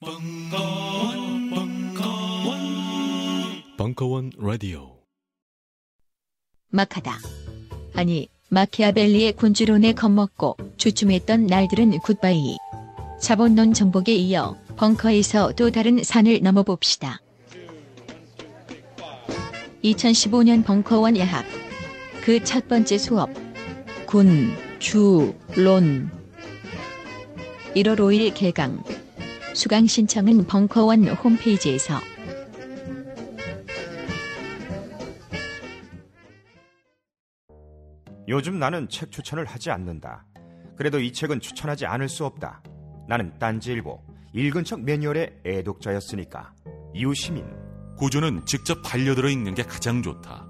벙커원, 벙커원, 벙커원 라디오. 막하다. 아니, 마키아벨리의 군주론에 겁먹고 주춤했던 날들은 굿바이. 자본론 정복에 이어 벙커에서 또 다른 산을 넘어봅시다. 2015년 벙커원 예학. 그 첫 번째 수업. 군, 주, 론. 1월 5일 개강. 수강 신청은 벙커원 홈페이지에서. 요즘 나는 책 추천을 하지 않는다. 그래도 이 책은 추천하지 않을 수 없다. 나는 딴지일보 읽은 척 매뉴얼의 애독자였으니까. 이웃시민 고전은 직접 반려들어 읽는 게 가장 좋다.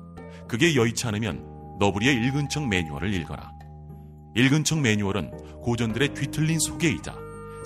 그게 여의치 않으면 너부리의 읽은 척 매뉴얼을 읽어라. 읽은 척 매뉴얼은 고전들의 뒤틀린 소개이자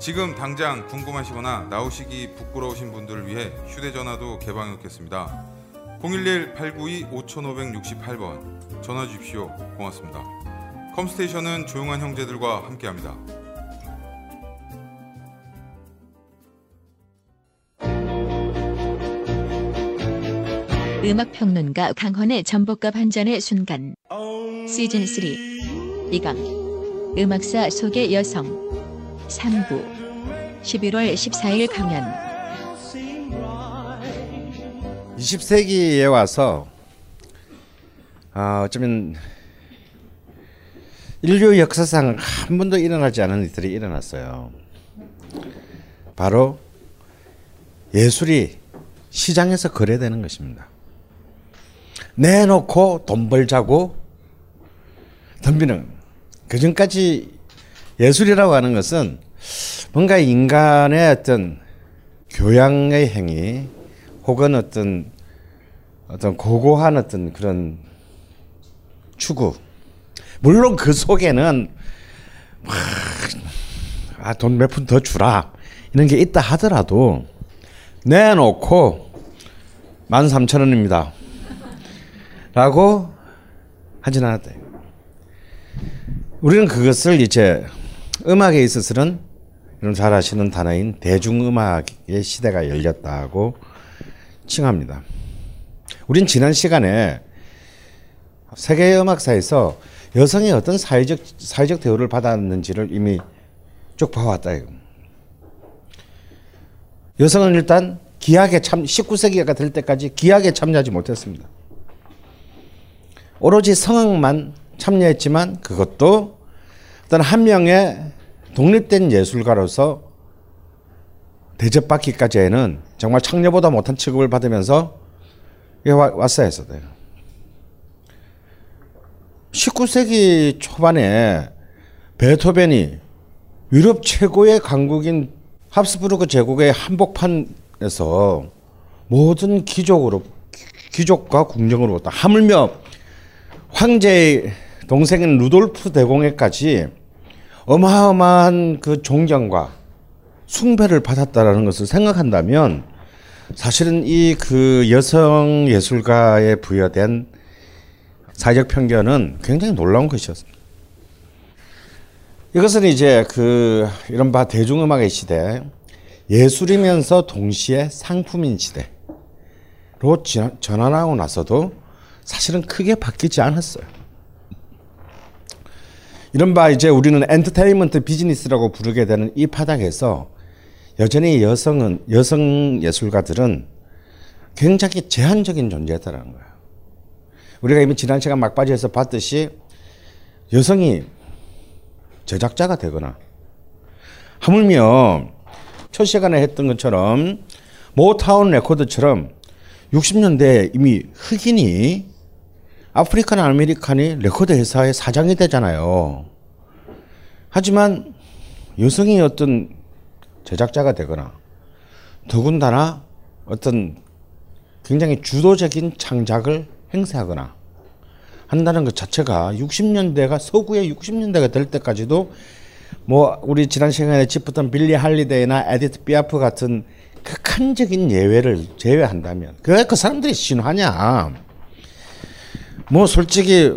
지금 당장 궁금하시거나 나오시기 부끄러우신 분들을 위해 휴대전화도 개방해 놓겠습니다. 011-892-5568번 전화 주십시오. 고맙습니다. 컴스테이션은 조용한 형제들과 함께합니다. 음악평론가 강헌의 전복과 반전의 순간 시즌 3 2강 음악사 속의 여성 3부 11월 14일 강연 20세기에 와서 아, 어쩌면 인류 역사상 한 번도 일어나지 않은 일들이 일어났어요. 바로 예술이 시장에서 거래되는 것입니다. 내놓고 돈 벌자고 덤비는 그 전까지 예술이라고 하는 것은 뭔가 인간의 어떤 교양의 행위 혹은 어떤 어떤 고고한 어떤 그런 추구 물론 그 속에는 아, 돈 몇 푼 더 주라 이런 게 있다 하더라도 내놓고 만 삼천 원입니다. 라고 하진 않았다. 우리는 그것을 이제 음악에 있어서는 여러분 잘 아시는 단어인 대중음악의 시대가 열렸다고 칭합니다. 우린 지난 시간에 세계 음악사에서 여성이 어떤 사회적 사회적 대우를 받았는지를 이미 쭉 봐왔다. 여성은 일단 기약에 참 19세기가 될 때까지 기약에 참여하지 못했습니다. 오로지 성악만 참여했지만 그것도 어떤 한 명의 독립된 예술가로서 대접받기까지에는 정말 창녀보다 못한 취급을 받으면서 왔어야 했어요. 19세기 초반에 베토벤이 유럽 최고의 강국인 합스부르크 제국의 한복판에서 모든 귀족으로 귀족과 궁정으로부터 하물며 황제의 동생인 루돌프 대공에까지 어마어마한 그 존경과 숭배를 받았다라는 것을 생각한다면 사실은 이 그 여성 예술가에 부여된 사회적 편견은 굉장히 놀라운 것이었습니다. 이것은 이제 그 이른바 대중음악의 시대, 예술이면서 동시에 상품인 시대로 전환하고 나서도 사실은 크게 바뀌지 않았어요. 이른바 이제 우리는 엔터테인먼트 비즈니스라고 부르게 되는 이 바닥에서 여전히 여성은 여성 예술가들은 굉장히 제한적인 존재다라는 거예요. 우리가 이미 지난 시간 막바지에서 봤듯이 여성이 제작자가 되거나 하물며 첫 시간에 했던 것처럼 모타운 레코드처럼 60년대에 이미 흑인이 African American이 레코드 회사의 사장이 되잖아요. 하지만 여성이 어떤 제작자가 되거나 더군다나 어떤 굉장히 주도적인 창작을 행사하거나 한다는 것 자체가 60년대가 서구의 60년대가 될 때까지도 뭐 우리 지난 시간에 짚었던 빌리 할리데이나 에디트 피아프 같은 극한적인 예외를 제외한다면 그, 그 사람들이 신화냐 뭐 솔직히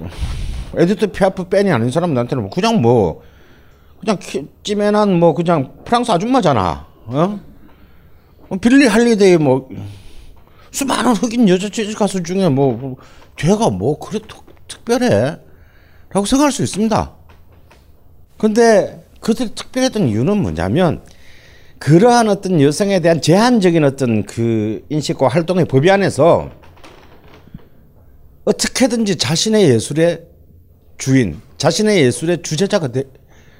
에디트 피아프 팬이 아닌 사람들한테는 뭐 그냥 뭐 그냥 쬐맨한 뭐 그냥 프랑스 아줌마잖아 어? 뭐 빌리 할리데이 뭐 수많은 흑인 여자 재즈 가수 중에 뭐 쟤가 뭐 그래 특별해? 라고 생각할 수 있습니다. 근데 그들이 특별했던 이유는 뭐냐면 그러한 어떤 여성에 대한 제한적인 어떤 그 인식과 활동의 범위 안에서 어떻게든지 자신의 예술의 주인, 자신의 예술의 주제자가 되,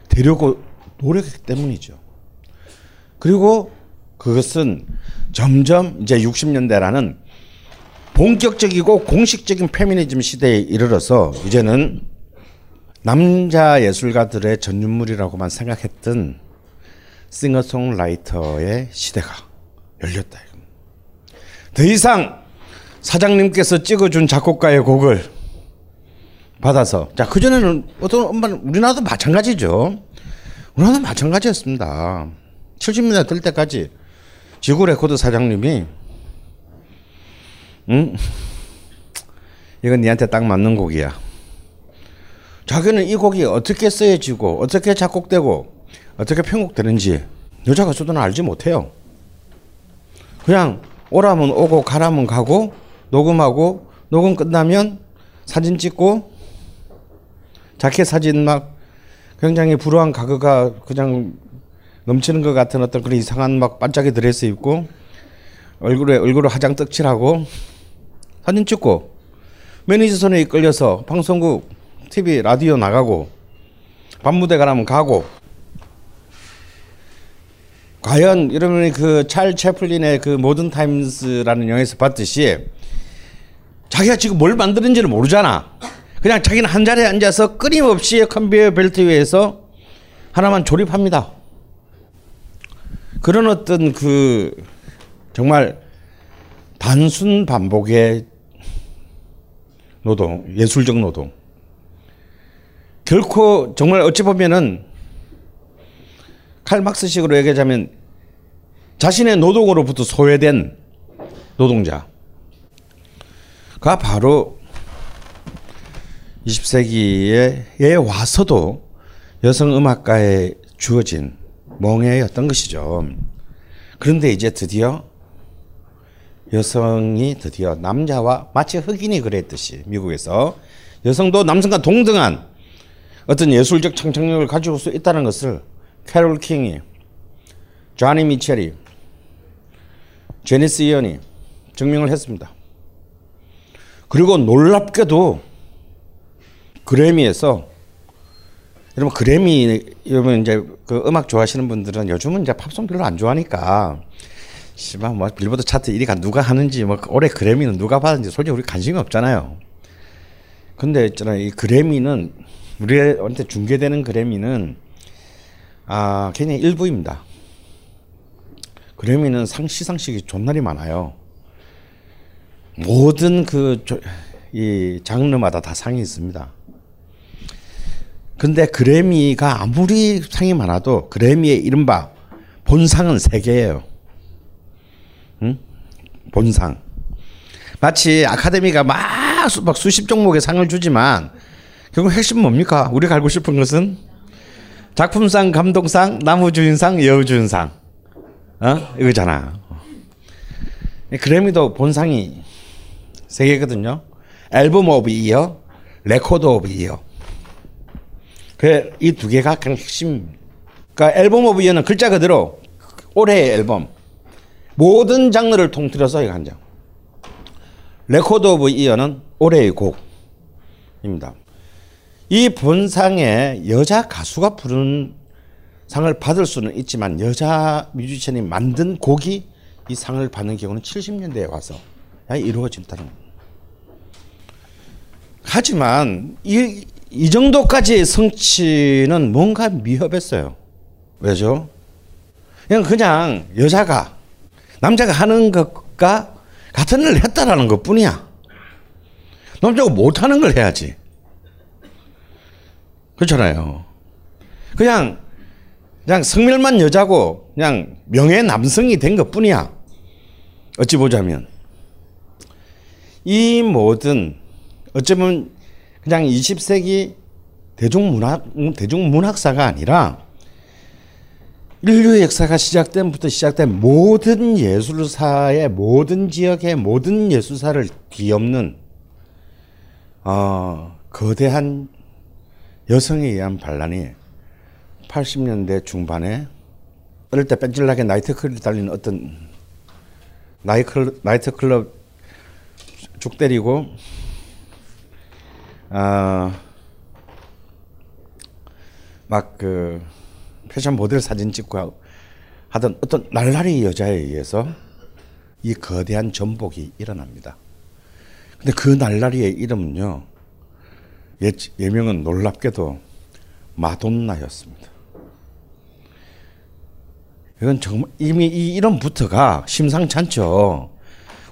되려고 노력했기 때문이죠. 그리고 그것은 점점 이제 60년대라는 본격적이고 공식적인 페미니즘 시대에 이르러서 이제는 남자 예술가들의 전유물이라고만 생각했던 싱어송라이터의 시대가 열렸다. 더 이상 사장님께서 찍어준 작곡가의 곡을 받아서 자 그전에는 어떤 엄마는 우리나라도 마찬가지죠. 우리나라도 마찬가지였습니다. 70년대 될 때까지 지구 레코드 사장님이 응? 이건 니한테 딱 맞는 곡이야. 자기는 이 곡이 어떻게 쓰여지고 어떻게 작곡되고 어떻게 편곡되는지 여자 가수들은 알지 못해요. 그냥 오라면 오고 가라면 가고 녹음하고 녹음 끝나면 사진 찍고 자켓 사진 막 굉장히 불우한 가그가 그냥 넘치는 것 같은 어떤 그런 이상한 막 반짝이 드레스 입고 얼굴에 얼굴에 화장 떡칠하고 사진 찍고 매니저 손에 이끌려서 방송국, TV, 라디오 나가고 밤무대 가라면 가고. 과연 이러면 그 찰리 채플린의 그 모던 타임스라는 영화에서 봤듯이 자기가 지금 뭘 만드는지를 모르잖아. 그냥 자기는 한 자리에 앉아서 끊임없이 컨베이어 벨트 위에서 하나만 조립합니다. 그런 어떤 그 정말 단순 반복의 노동, 예술적 노동. 결코 정말 어찌 보면은 칼 막스식으로 얘기하자면 자신의 노동으로부터 소외된 노동자 가 바로 20세기에 와서도 여성 음악가에 주어진 멍해였던 것이죠. 그런데 이제 드디어 여성이 드디어 남자와 마치 흑인이 그랬듯이 미국에서 여성도 남성과 동등한 어떤 예술적 창작력을 가지고 수 있다는 것을 캐롤 킹이, 조니 미첼이, 제니스 이언이 증명을 했습니다. 그리고 놀랍게도 그래미에서 여러분 그래미 여러분 이제 그 음악 좋아하시는 분들은 요즘은 이제 팝송 별로 안 좋아하니까 씨발 뭐 빌보드 차트 1위가 누가 하는지 뭐 올해 그래미는 누가 받은지 솔직히 우리 관심이 없잖아요. 근데 있잖아 이 그래미는 우리한테 중계되는 그래미는 아 그냥 일부입니다. 그래미는 상 시상식이 존나리 많아요. 모든 그 이 장르마다 다 상이 있습니다. 근데 그래미가 아무리 상이 많아도 그래미의 이른바 본상은 세 개예요. 응? 본상. 마치 아카데미가 막 막, 수, 막 수십 종목의 상을 주지만 결국 핵심 뭡니까? 우리가 알고 싶은 것은 작품상, 감독상, 남우주연상, 여우주연상. 어? 이거잖아. 그래미도 본상이 세 개거든요. Album of Year, Record of Year. 그 이 두 개가 그냥 핵심. 그러니까 Album of Year는 글자 그대로 올해의 앨범. 모든 장르를 통틀어서 이거 한 장. Record of Year는 올해의 곡입니다. 이 본상에 여자 가수가 부른 상을 받을 수는 있지만 여자 뮤지션이 만든 곡이 이 상을 받는 경우는 70년대에 와서 이루어진다는. 하지만 이, 이 정도까지의 성취는 뭔가 미흡했어요. 왜죠? 그냥 그냥 여자가 남자가 하는 것과 같은 일을 했다라는 것 뿐이야. 남자가 못하는 걸 해야지. 그렇잖아요. 그냥 그냥 성별만 여자고 그냥 명예 남성이 된 것 뿐이야. 어찌 보자면 이 모든 어쩌면 그냥 20세기 대중문학 대중문학사가 아니라 인류의 역사가 시작된부터 시작된 모든 예술사의 모든 지역의 모든 예술사를 뒤엎는 어, 거대한 여성에 의한 반란이 80년대 중반에 어릴 때 뺀질나게 나이트클럽 달리는 어떤 나이클, 나이트클럽 죽 때리고 아, 막그 패션 모델 사진 찍고 하던 어떤 날라리 여자에 의해서 이 거대한 전복이 일어납니다. 근데 그 날라리의 이름은요, 예, 예명은 놀랍게도 마돈나였습니다. 이건 정말 이미 이 이름부터가 심상찮죠.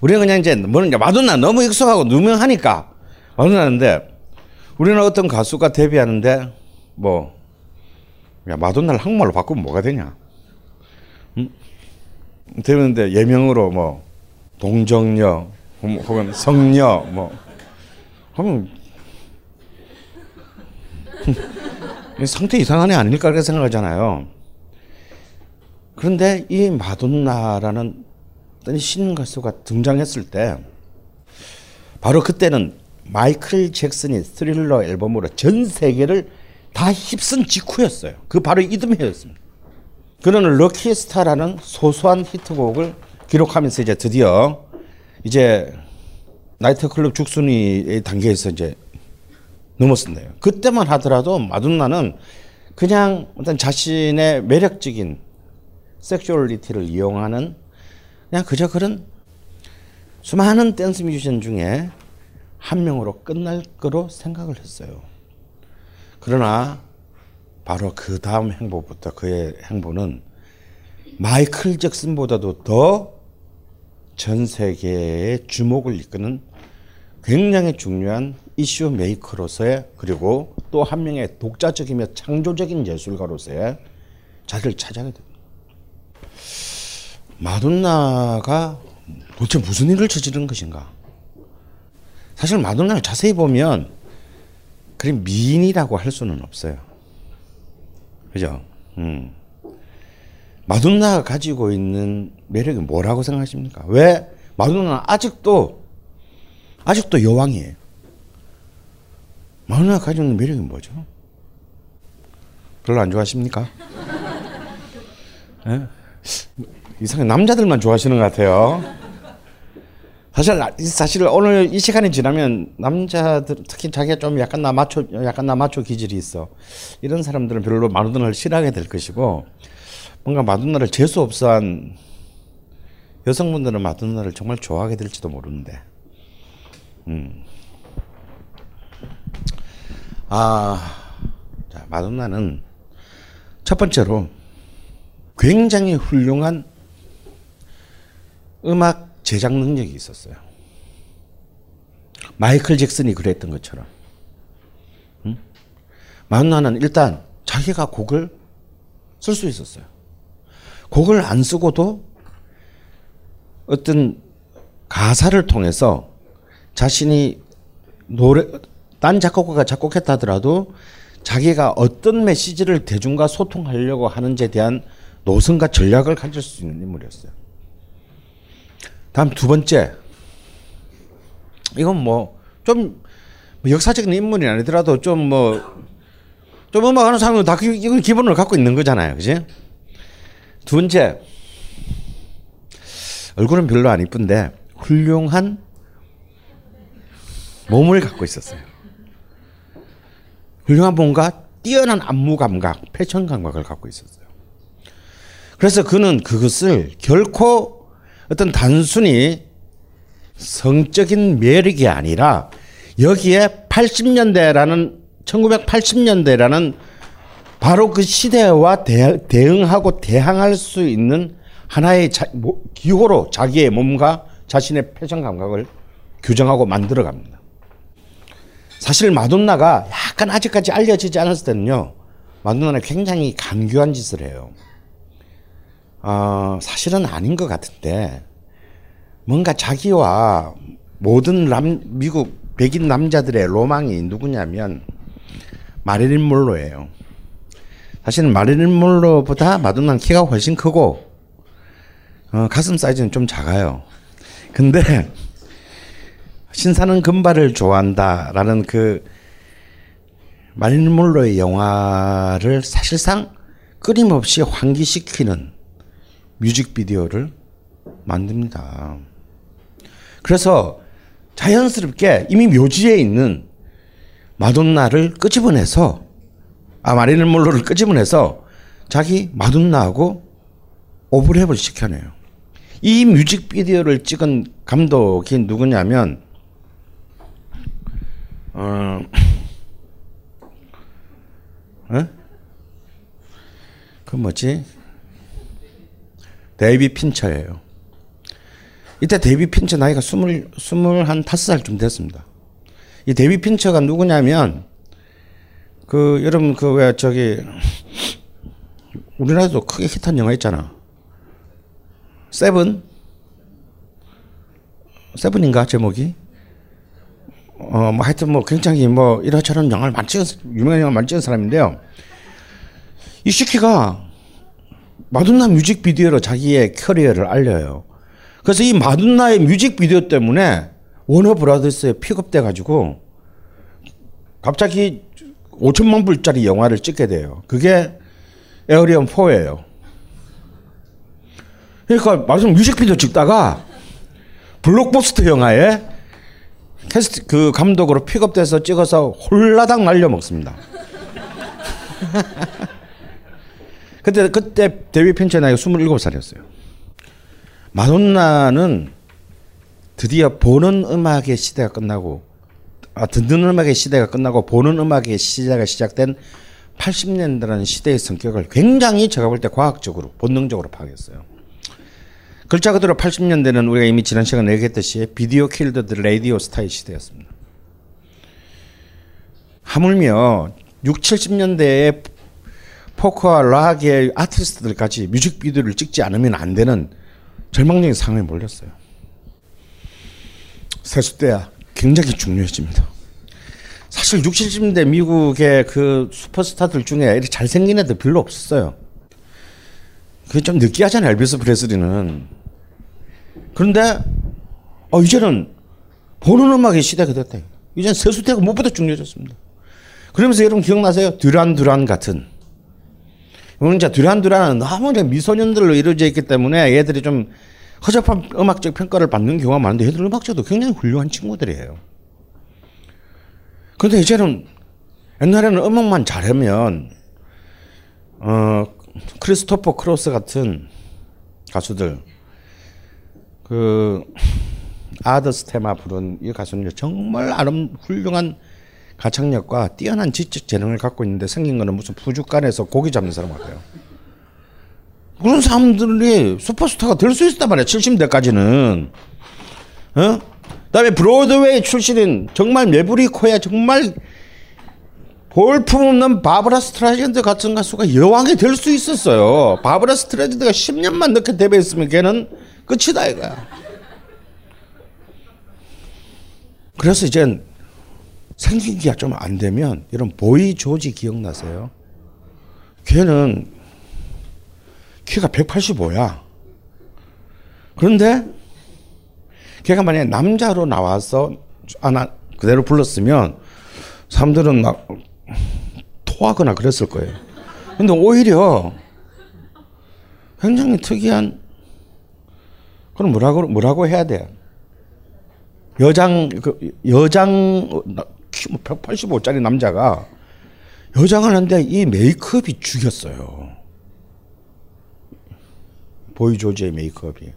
우리는 그냥 이제 뭐는 마돈나 너무 익숙하고 유명하니까 마돈나인데 우리는 어떤 가수가 데뷔하는데 뭐 야, 마돈나를 한국말로 바꾸면 뭐가 되냐? 음? 되는데 예명으로 뭐 동정녀 혹은 성녀 뭐 하면 상태 이상한 애 아닐까 그렇게 생각하잖아요. 그런데 이 마돈나라는 신 가수가 등장했을 때 바로 그때는 마이클 잭슨이 스릴러 앨범으로 전 세계를 다 휩쓴 직후였어요. 그 바로 이듬해였습니다. 그는 럭키스타라는 소소한 히트곡을 기록하면서 이제 드디어 이제 나이트클럽 죽순이의 단계에서 이제 넘었습니다. 그때만 하더라도 마돈나는 그냥 어떤 자신의 매력적인 섹슈얼리티를 이용하는 그냥 그저 그런 수많은 댄스 뮤지션 중에 한 명으로 끝날 거로 생각을 했어요. 그러나 바로 그 다음 행보부터 그의 행보는 마이클 잭슨보다도 더 전 세계의 주목을 이끄는 굉장히 중요한 이슈 메이커로서의 그리고 또 한 명의 독자적이며 창조적인 예술가로서의 자리를 차지하게 됩니다. 마돈나가 도대체 무슨 일을 저지른 것인가? 사실 마돈나를 자세히 보면 그리 미인이라고 할 수는 없어요. 그죠? 음. 마돈나가 가지고 있는 매력이 뭐라고 생각하십니까? 왜 마돈나는 아직도 아직도 여왕이에요. 마돈나가 가지고 있는 매력이 뭐죠? 별로 안 좋아하십니까? 예? 이상하게 남자들만 좋아하시는 것 같아요. 사실 사실 오늘 이 시간이 지나면 남자들 특히 자기가 좀 약간 나마초 약간 나마초 기질이 있어 이런 사람들은 별로 마돈나를 싫어하게 될 것이고 뭔가 마돈나를 재수 없어한 여성분들은 마돈나를 정말 좋아하게 될지도 모르는데 음. 아, 자, 마돈나는 첫 번째로 굉장히 훌륭한 음악 제작 능력이 있었어요. 마이클 잭슨이 그랬던 것처럼. 응? 마돈나는 일단 자기가 곡을 쓸 수 있었어요. 곡을 안 쓰고도 어떤 가사를 통해서 자신이 노래 딴 작곡가가 작곡했다 하더라도 자기가 어떤 메시지를 대중과 소통하려고 하는지에 대한 노선과 전략을 가질 수 있는 인물이었어요. 다음 두 번째. 이건 뭐좀 뭐 역사적인 인물이 아니더라도 좀 뭐좀 음악하는 사람은 다 그, 이건 기본을 갖고 있는 거잖아요, 그지? 두 번째 얼굴은 별로 안 이쁜데 훌륭한 몸을 갖고 있었어요. 훌륭한 몸과 뛰어난 안무 감각, 패션 감각을 갖고 있었어요. 그래서 그는 그것을 결코 어떤 단순히 성적인 매력이 아니라 여기에 80년대라는 1980년대라는 바로 그 시대와 대, 응하고 대항할 수 있는 하나의 자, 기호로 자기의 몸과 자신의 패션 감각을 규정하고 만들어 갑니다. 사실 마돈나가 약간 아직까지 알려지지 않았을 때는요, 마돈나는 굉장히 간교한 짓을 해요. 어, 사실은 아닌 것 같은데, 뭔가 자기와 모든 남, 미국 백인 남자들의 로망이 누구냐면, 마릴린 몰로예요. 사실은 마릴린 몰로보다 마돈나는 키가 훨씬 크고, 어, 가슴 사이즈는 좀 작아요. 근데, 신사는 금발을 좋아한다라는 그 마릴린 몰로의 영화를 사실상 끊임없이 환기시키는 뮤직비디오를 만듭니다. 그래서 자연스럽게 이미 묘지에 있는 마돈나를 끄집어내서 아 마릴린 몰로를 끄집어내서 자기 마돈나하고 오버랩을 시켜내요. 이 뮤직비디오를 찍은 감독이 누구냐면 어, 어? 그 뭐지? 데이비 핀처예요. 이때 데이비 핀처 나이가 스물 스물 한 다섯 살쯤 됐습니다. 이 데이비 핀처가 누구냐면 그 여러분 그 왜 저기 우리나라도 크게 히트한 영화 있잖아. 세븐 세븐인가 제목이? 어, 뭐 하여튼 뭐 굉장히 뭐 이런저런 영화를 많이 찍은, 유명한 영화를 많이 찍은 사람인데요. 이 시키가 마돈나 뮤직비디오로 자기의 커리어를 알려요. 그래서 이 마돈나의 뮤직비디오 때문에 워너 브라더스에 픽업돼 가지고 갑자기 5천만 불짜리 영화를 찍게 돼요. 그게 에어리언 4예요. 그러니까 마돈나 뮤직비디오 찍다가 블록버스터 영화에 캐스트 그 감독으로 픽업돼서 찍어서 홀라당 날려 먹습니다. 그때 그때 데이비 핀처 나이가 27살이었어요. 마돈나는 드디어 보는 음악의 시대가 끝나고 아 듣는 음악의 시대가 끝나고 보는 음악의 시대가 시작된 80년대라는 시대의 성격을 굉장히 제가 볼 때 과학적으로 본능적으로 파악했어요. 글자 그대로 80년대는 우리가 이미 지난 시간에 얘기했듯이 Video Killed Radio Star의 시대였습니다. 하물며 6, 70년대에 포크와 락의 아티스트들까지 뮤직비디오를 찍지 않으면 안 되는 절망적인 상황에 몰렸어요. 세수대야 굉장히 중요해집니다. 사실 6, 70년대 미국의 그 슈퍼스타들 중에 이렇게 잘생긴 애들 별로 없었어요. 그게 좀 느끼하잖아요, 엘비스 프레슬리는. 그런데 어, 이제는 보는 음악의 시대가 됐다. 이제는 세수대가 무엇보다 중요해졌습니다. 그러면서 여러분 기억나세요? 듀란 듀란 같은. 이거는 이제 듀란 듀란은 너무 미소년들로 이루어져 있기 때문에 얘들이 좀 허접한 음악적 평가를 받는 경우가 많은데 얘들 음악적도 굉장히 훌륭한 친구들이에요. 그런데 이제는 옛날에는 음악만 잘하면 어 크리스토퍼 크로스 같은 가수들 그 Arthur's Theme 부른 이 가수는 정말 아름 훌륭한 가창력과 뛰어난 지적 재능을 갖고 있는데 생긴 거는 무슨 부죽간에서 고기 잡는 사람 같아요. 그런 사람들이 슈퍼스타가 될 수 있단 말이야. 70대까지는. 어? 그다음에 브로드웨이 출신인 정말 매부리코야 정말 볼품 없는 바브라 스트라젠드 같은 가수가 여왕이 될 수 있었어요. 바브라 스트라젠드가 10년만 늦게 데뷔했으면 걔는 끝이다 이거야. 그래서 이제 생긴 게 좀 안 되면 이런 보이 조지 기억나세요? 걔는 키가 185야. 그런데 걔가 만약에 남자로 나와서 아나 그대로 불렀으면 사람들은 막 토하거나 그랬을 거예요. 근데 오히려 굉장히 특이한 그럼 뭐라고 뭐라고 해야 돼? 여장 그 여장 키 185짜리 남자가 여장을 하는데 이 메이크업이 죽였어요. 보이 조지의 메이크업이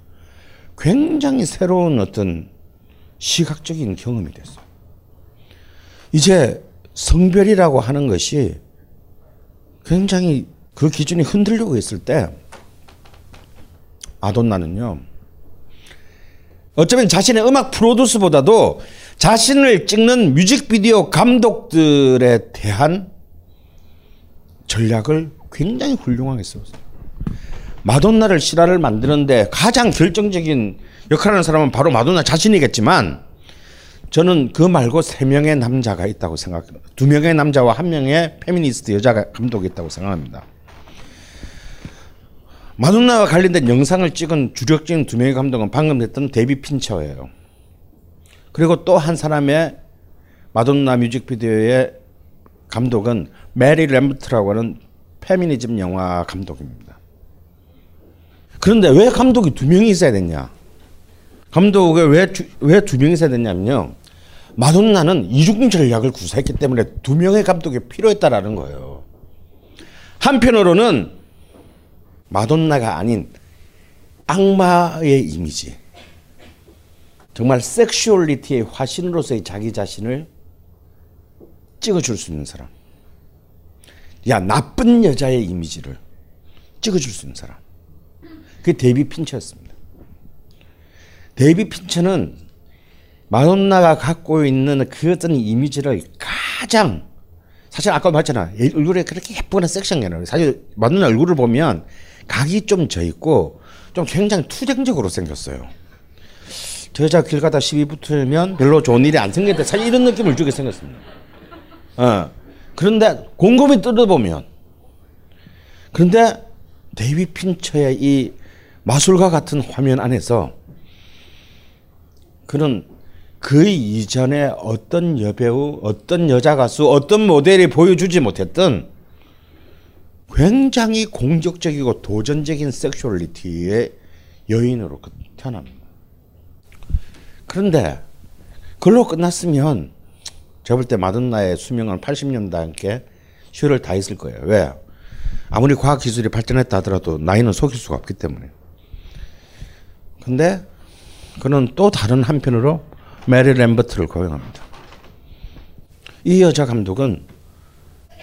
굉장히 새로운 어떤 시각적인 경험이 됐어요. 이제 성별이라고 하는 것이 굉장히 그 기준이 흔들리고 있을 때 아돈나는요. 어쩌면 자신의 음악 프로듀스보다도 자신을 찍는 뮤직비디오 감독들에 대한 전략을 굉장히 훌륭하게 썼어요. 마돈나를 신화를 만드는데 가장 결정적인 역할을 하는 사람은 바로 마돈나 자신이겠지만 저는 그 말고 세 명의 남자가 있다고 생각합니다. 두 명의 남자와 한 명의 페미니스트 여자 감독이 있다고 생각합니다. 마돈나와 관련된 영상을 찍은 주력적인 두 명의 감독은 방금 했던 데이비 핀처예요. 그리고 또 한 사람의 마돈나 뮤직비디오의 감독은 메리 램버트라고 하는 페미니즘 영화 감독입니다. 그런데 왜 감독이 두 명이 있어야 됐냐? 감독에 왜왜 두 명이 있어야 됐냐면요. 마돈나는 이중 전략을 구사했기 때문에 두 명의 감독이 필요했다라는 거예요. 한편으로는 마돈나가 아닌 악마의 이미지. 정말 sexuality의 화신으로서의 자기 자신을 찍어줄 수 있는 사람. 야, 나쁜 여자의 이미지를 찍어줄 수 있는 사람. 그게 데이비 핀처였습니다. 데이비 핀처는 마돈나가 갖고 있는 그 어떤 이미지를 가장 사실 아까 말했잖아 얼굴에 그렇게 예쁘거나 섹시한 게 아니라 사실 마돈나 얼굴을 보면 각이 좀 져 있고 좀 굉장히 투쟁적으로 생겼어요. 저 여자 길 가다 시비 붙으면 별로 좋은 일이 안 생겼다. 사실 이런 느낌을 주게 생겼습니다. 어. 그런데 곰곰이 뜯어보면 그런데 데이비 핀처의 이 마술과 같은 화면 안에서 그는 그 이전에 어떤 여배우, 어떤 여자 가수, 어떤 모델이 보여주지 못했던 굉장히 공격적이고 도전적인 섹슈얼리티의 여인으로 그 태어납니다. 그런데 그걸로 끝났으면 제가 볼 때 마돈나의 수명은 80년대 함께 쉬를 다 있을 거예요. 왜? 아무리 과학 기술이 발전했다 하더라도 나이는 속일 수가 없기 때문에. 근데 그는 또 다른 한편으로 메리 램버트를 고용합니다. 이 여자 감독은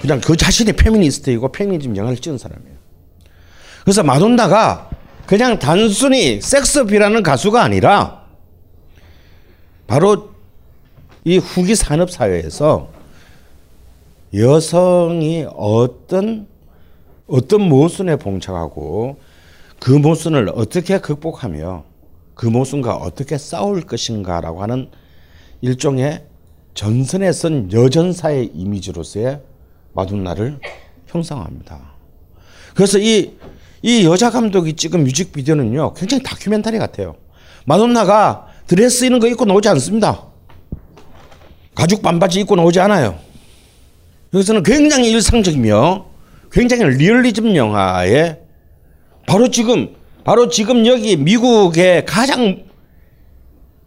그냥 그 자신이 페미니스트이고 페미니즘 영화를 찍은 사람이에요. 그래서 마돈나가 그냥 단순히 섹스비라는 가수가 아니라 바로 이 후기 산업 사회에서 여성이 어떤 어떤 모순에 봉착하고 그 모순을 어떻게 극복하며 그 모순과 어떻게 싸울 것인가라고 하는 일종의 전선에 선 여전사의 이미지로서의 마돈나를 형상화합니다. 그래서 이, 이 여자 감독이 찍은 뮤직비디오는요, 굉장히 다큐멘터리 같아요. 마돈나가 드레스 이런 거 입고 나오지 않습니다. 가죽 반바지 입고 나오지 않아요. 여기서는 굉장히 일상적이며 굉장히 리얼리즘 영화에 바로 지금 바로 지금 여기 미국의 가장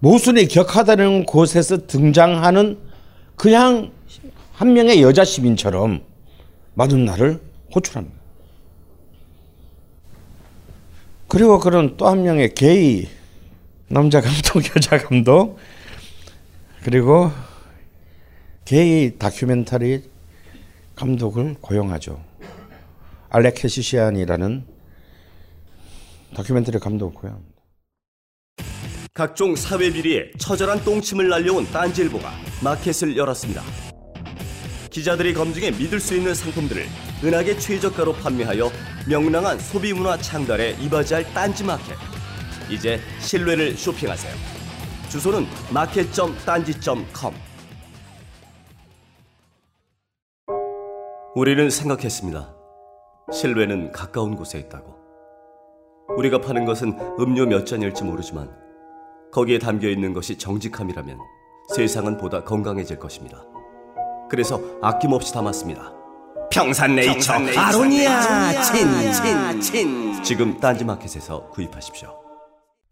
모순이 격하다는 곳에서 등장하는 그냥 한 명의 여자 시민처럼 마돈나를 호출합니다. 그리고 그런 또 한 명의 게이 남자 감독, 여자 감독 그리고 게이 다큐멘터리 감독을 고용하죠. 알렉 캐시시안이라는 다큐멘터리 감독을 고용합니다. 각종 사회 비리에 처절한 똥침을 날려온 딴지일보가 마켓을 열었습니다. 기자들이 검증해 믿을 수 있는 상품들을 은하계 최저가로 판매하여 명랑한 소비 문화 창달에 이바지할 딴지 마켓. 이제 신뢰를 쇼핑하세요. 주소는 마켓.딴지.com. 우리는 생각했습니다. 실외는 가까운 곳에 있다고. 우리가 파는 것은 음료 몇 잔일지 모르지만 거기에 담겨 있는 것이 정직함이라면 세상은 보다 건강해질 것입니다. 그래서 아낌없이 담았습니다. 평산네이처, 아로니아 친친친 지금 딴지마켓에서 구입하십시오.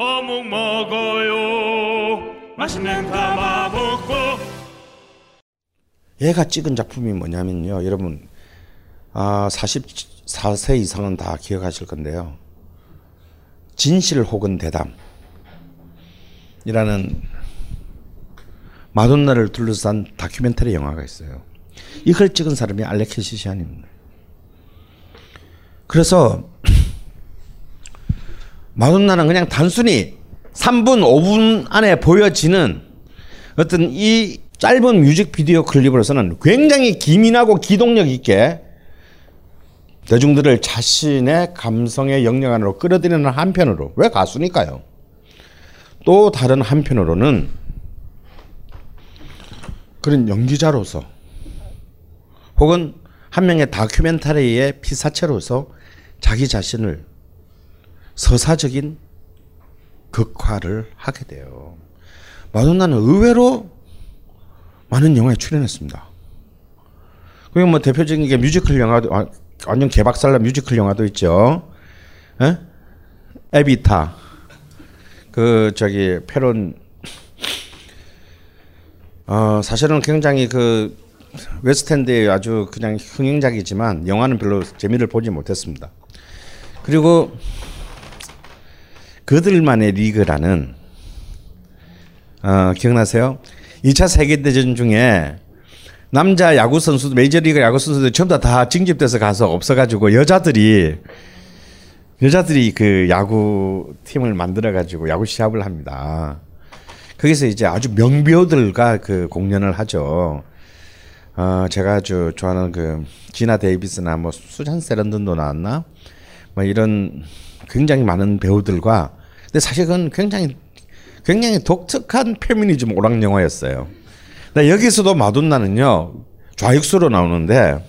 어묵 먹어요 맛있는 가마볶고 얘가 찍은 작품이 뭐냐면요. 여러분 아 44세 이상은 다 기억하실 건데요. 진실 혹은 대담 이라는 마돈나를 둘러싼 다큐멘터리 영화가 있어요. 이걸 찍은 사람이 알레케 시시안입니다. 그래서 마돈나는 그냥 단순히 3분, 5분 안에 보여지는 어떤 이 짧은 뮤직비디오 클립으로서는 굉장히 기민하고 기동력 있게 대중들을 자신의 감성의 영역 안으로 끌어들이는 한편으로 왜 가수니까요. 또 다른 한편으로는 그런 연기자로서 혹은 한 명의 다큐멘터리의 피사체로서 자기 자신을 서사적인 극화를 하게 돼요. 마돈나는 의외로 많은 영화에 출연했습니다. 그리고 뭐 대표적인 게 뮤지컬 영화도 아, 완전 개박살난 뮤지컬 영화도 있죠. 에? 에비타. 그 저기 페론 어 사실은 굉장히 그 웨스트엔드의 아주 그냥 흥행작이지만 영화는 별로 재미를 보지 못했습니다. 그리고 그들만의 리그라는 어, 기억나세요? 2차 세계대전 중에 남자 야구 선수들 메이저리그 야구 선수들 전부 다, 다 징집돼서 가서 없어가지고 여자들이 여자들이 그 야구 팀을 만들어 가지고 야구 시합을 합니다. 거기서 이제 아주 명배우들과 그 공연을 하죠. 어, 제가 아주 좋아하는 그 지나 데이비스나 뭐 수잔 세런든도 나왔나 뭐 이런 굉장히 많은 배우들과 근데 사실 그건 굉장히 굉장히 독특한 페미니즘 오락 영화였어요. 근데 여기서도 마돈나는요 좌익수로 나오는데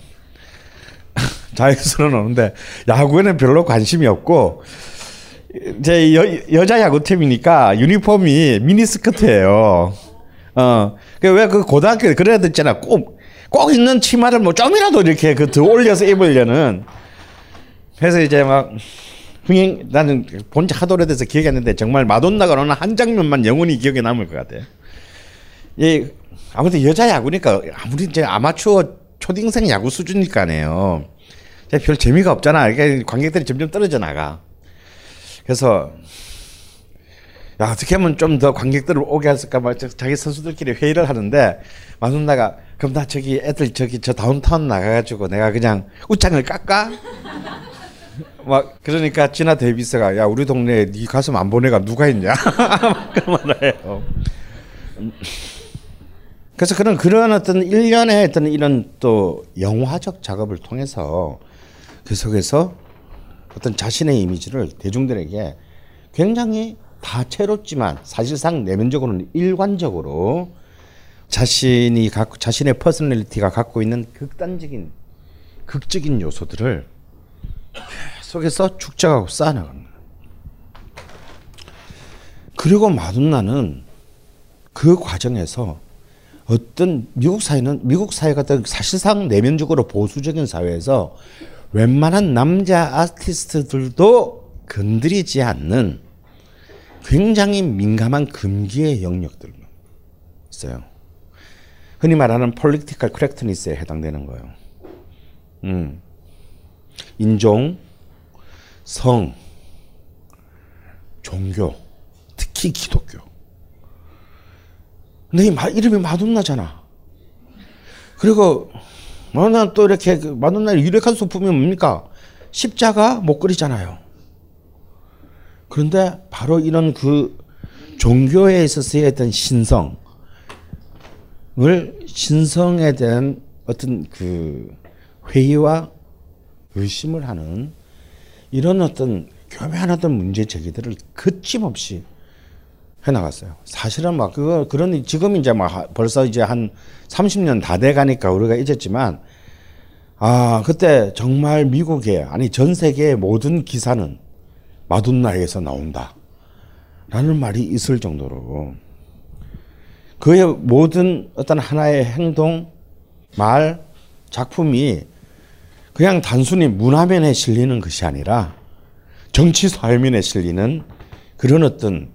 좌익수로 나오는데 야구에는 별로 관심이 없고 제 여, 여자 야구팀이니까 유니폼이 미니스커트예요. 어, 왜 그 고등학교 그런 애들 있잖아. 꼭, 꼭 있는 치마를 뭐 좀이라도 이렇게 그 더 올려서 입으려는. 그래서 이제 막 흥행 나는 본지 하도 오래돼서 기억이 안 나는데 정말 마돈나가 나오는 한 장면만 영원히 기억에 남을 것 같아요. 이 아무튼 여자 야구니까 아무리 이제 아마추어 초딩생 야구 수준이니까네요. 별 재미가 없잖아. 이게 관객들이 점점 떨어져 나가. 그래서 야, 어떻게 하면 좀 더 관객들을 오게 할까 막 자기 선수들끼리 회의를 하는데 마돈나가 그럼 나 저기 애들 저기 저 다운타운 나가가지고 내가 그냥 웃장을 깎아? 막 그러니까 지나 데이비스가 야 우리 동네에 네 가슴 안 보내가 누가 있냐 그런 말을 해요. 그래서 그런 그런 어떤 일련의 어떤 이런 또 영화적 작업을 통해서 그 속에서 어떤 자신의 이미지를 대중들에게 굉장히 다채롭지만 사실상 내면적으로는 일관적으로 자신이 갖고 자신의 personality가 갖고 있는 극단적인 극적인 요소들을 속에서 축적하고 쌓아나갑니다. 그리고 마돈나는 그 과정에서 어떤 미국 사회는 미국 사회가 또 사실상 내면적으로 보수적인 사회에서 웬만한 남자 아티스트들도 건드리지 않는 굉장히 민감한 금기의 영역들 있어요. 흔히 말하는 political correctness에 해당되는 거예요. 음. 인종, 성, 종교, 특히 기독교. 근데 이름이 마돈나잖아. 그리고 마돈나 또 이렇게 그 마돈나의 유력한 소품이 뭡니까? 십자가 목걸이잖아요. 그런데 바로 이런 그 종교에 있어서의 어떤 신성을 신성에 대한 어떤 그 회의와 의심을 하는 이런 어떤 교묘한 어떤 문제 제기들을 거침없이 해나갔어요. 사실은 막 그거 그런 지금 이제 막 벌써 이제 한 30년 다 돼가니까 우리가 잊었지만 아 그때 정말 미국의 아니 전 세계의 모든 기사는 마돈나에게서 나온다. 라는 말이 있을 정도로 그의 모든 어떤 하나의 행동, 말, 작품이 그냥 단순히 문화면에 실리는 것이 아니라 정치 사회면에 실리는 그런 어떤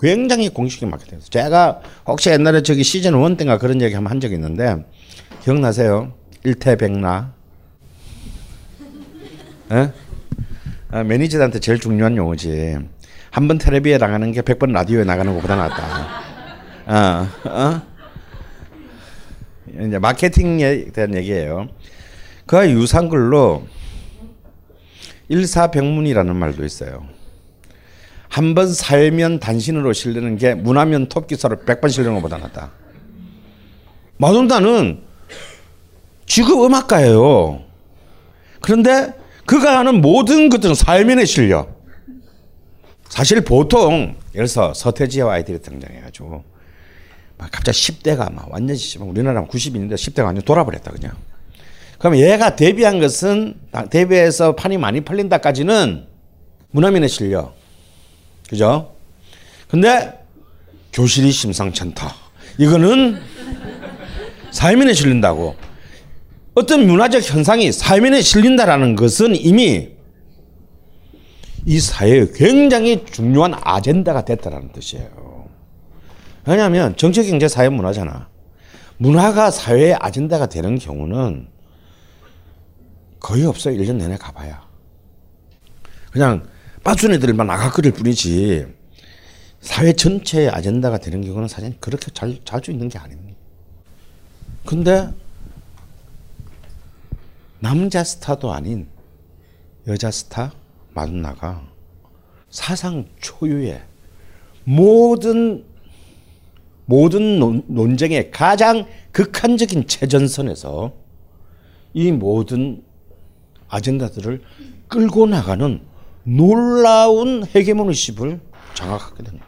굉장히 공식에 맞게 돼서 제가 혹시 옛날에 저기 시즌 원 때인가 그런 얘기 한번 한 적이 있는데 기억나세요? 일태백나 에? 아, 매니저한테 제일 중요한 용어지. 한 번 텔레비에 나가는 게 백 번 라디오에 나가는 것보다 낫다. 어, 어? 이제 마케팅에 대한 얘기예요. 그와 유사한 글로 일사병문이라는 말도 있어요. 한 번 살면 단신으로 실리는 게 문화면 톱기사로 백번 실리는 것보다 낫다. 마돈나는 지금 음악가예요. 그런데 그가 하는 모든 것들은 사회면에 실려. 사실 보통 예를 들어서 서태지와 아이들이 등장해가지고 막 갑자기 10대가 막 완전히 우리나라 90인데 10대가 완전 돌아버렸다 그냥. 그럼 얘가 데뷔한 것은 데뷔해서 판이 많이 팔린다까지는 문화면에 실려. 그죠? 근데 교실이 심상찮다. 이거는 사회면에 실린다고. 어떤 문화적 현상이 사회면에 실린다라는 것은 이미 이 사회에 굉장히 중요한 아젠다가 됐다라는 뜻이에요. 왜냐하면 정치, 경제, 사회, 문화잖아. 문화가 사회의 아젠다가 되는 경우는 거의 없어요. 1년 내내 가봐야. 그냥 빠순이들만 나가거릴 뿐이지 사회 전체의 아젠다가 되는 경우는 사실 그렇게 잘, 자주 있는 게 아닙니다. 근데 남자 스타도 아닌 여자 스타 마돈나가 사상 초유의 모든 모든 논, 논쟁의 가장 극한적인 최전선에서 이 모든 아젠다들을 끌고 나가는 놀라운 헤게모니십을 장악하게 됩니다.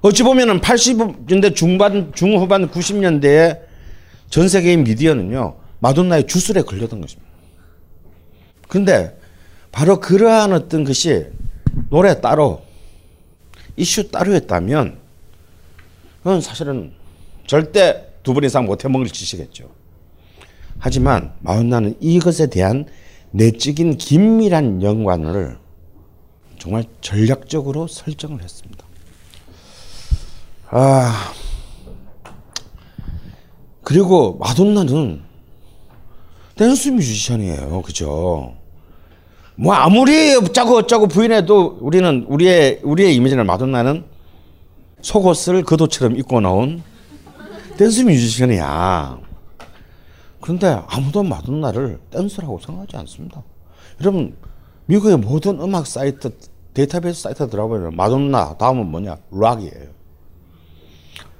어찌 보면은 80년대 중반, 중후반 90년대에 전 세계의 미디어는요, 마돈나의 주술에 걸렸던 것입니다. 그런데 바로 그러한 어떤 것이 노래 따로, 이슈 따로 했다면, 그건 사실은 절대 두 번 이상 못 해먹을 짓이겠죠. 하지만 마돈나는 이것에 대한 내적인 긴밀한 연관을 정말 전략적으로 설정을 했습니다. 아, 그리고 마돈나는 댄스 뮤지션이에요. 그죠? 뭐 아무리 어쩌고 어쩌고 부인해도 우리는 우리의 우리의 이미지는 마돈나는 속옷을 겉옷처럼 입고 나온 댄스 뮤지션이야. 그런데 아무도 마돈나를 댄스라고 생각하지 않습니다. 여러분 미국의 모든 음악 사이트 데이터베이스 사이트 들어가보면 마돈나 다음은 뭐냐 락이에요.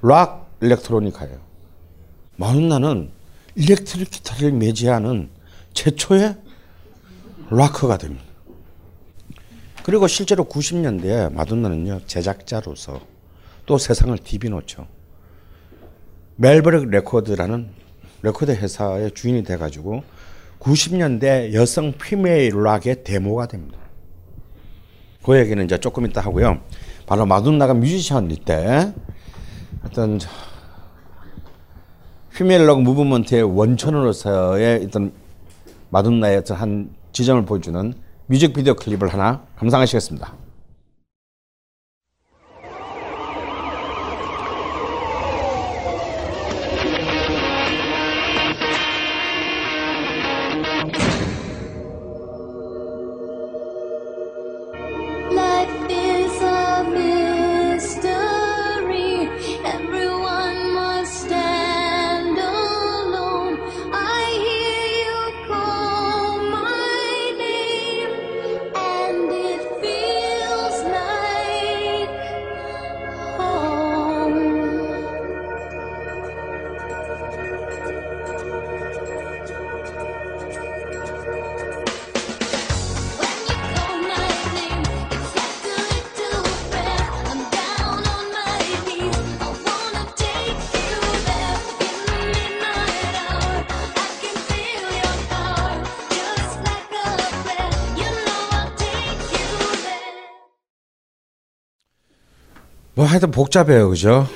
락 일렉트로니카예요. 마돈나는 일렉트릭 기타를 매지하는 최초의 락커가 됩니다. 그리고 실제로 90년대에 마돈나는요 제작자로서 또 세상을 뒤비놓죠. 매버릭 레코드라는 레코드 회사의 주인이 돼가지고 90년대 여성 female rock의 대모가 됩니다. 그 얘기는 이제 조금 이따 하고요. 바로 마돈나가 뮤지션일 때 어떤 피멜럭 무브먼트의 원천으로서의 어떤 마돈나의 어떤 한 지점을 보여주는 뮤직비디오 클립을 하나 감상하시겠습니다. 하여튼 복잡해요, 그죠?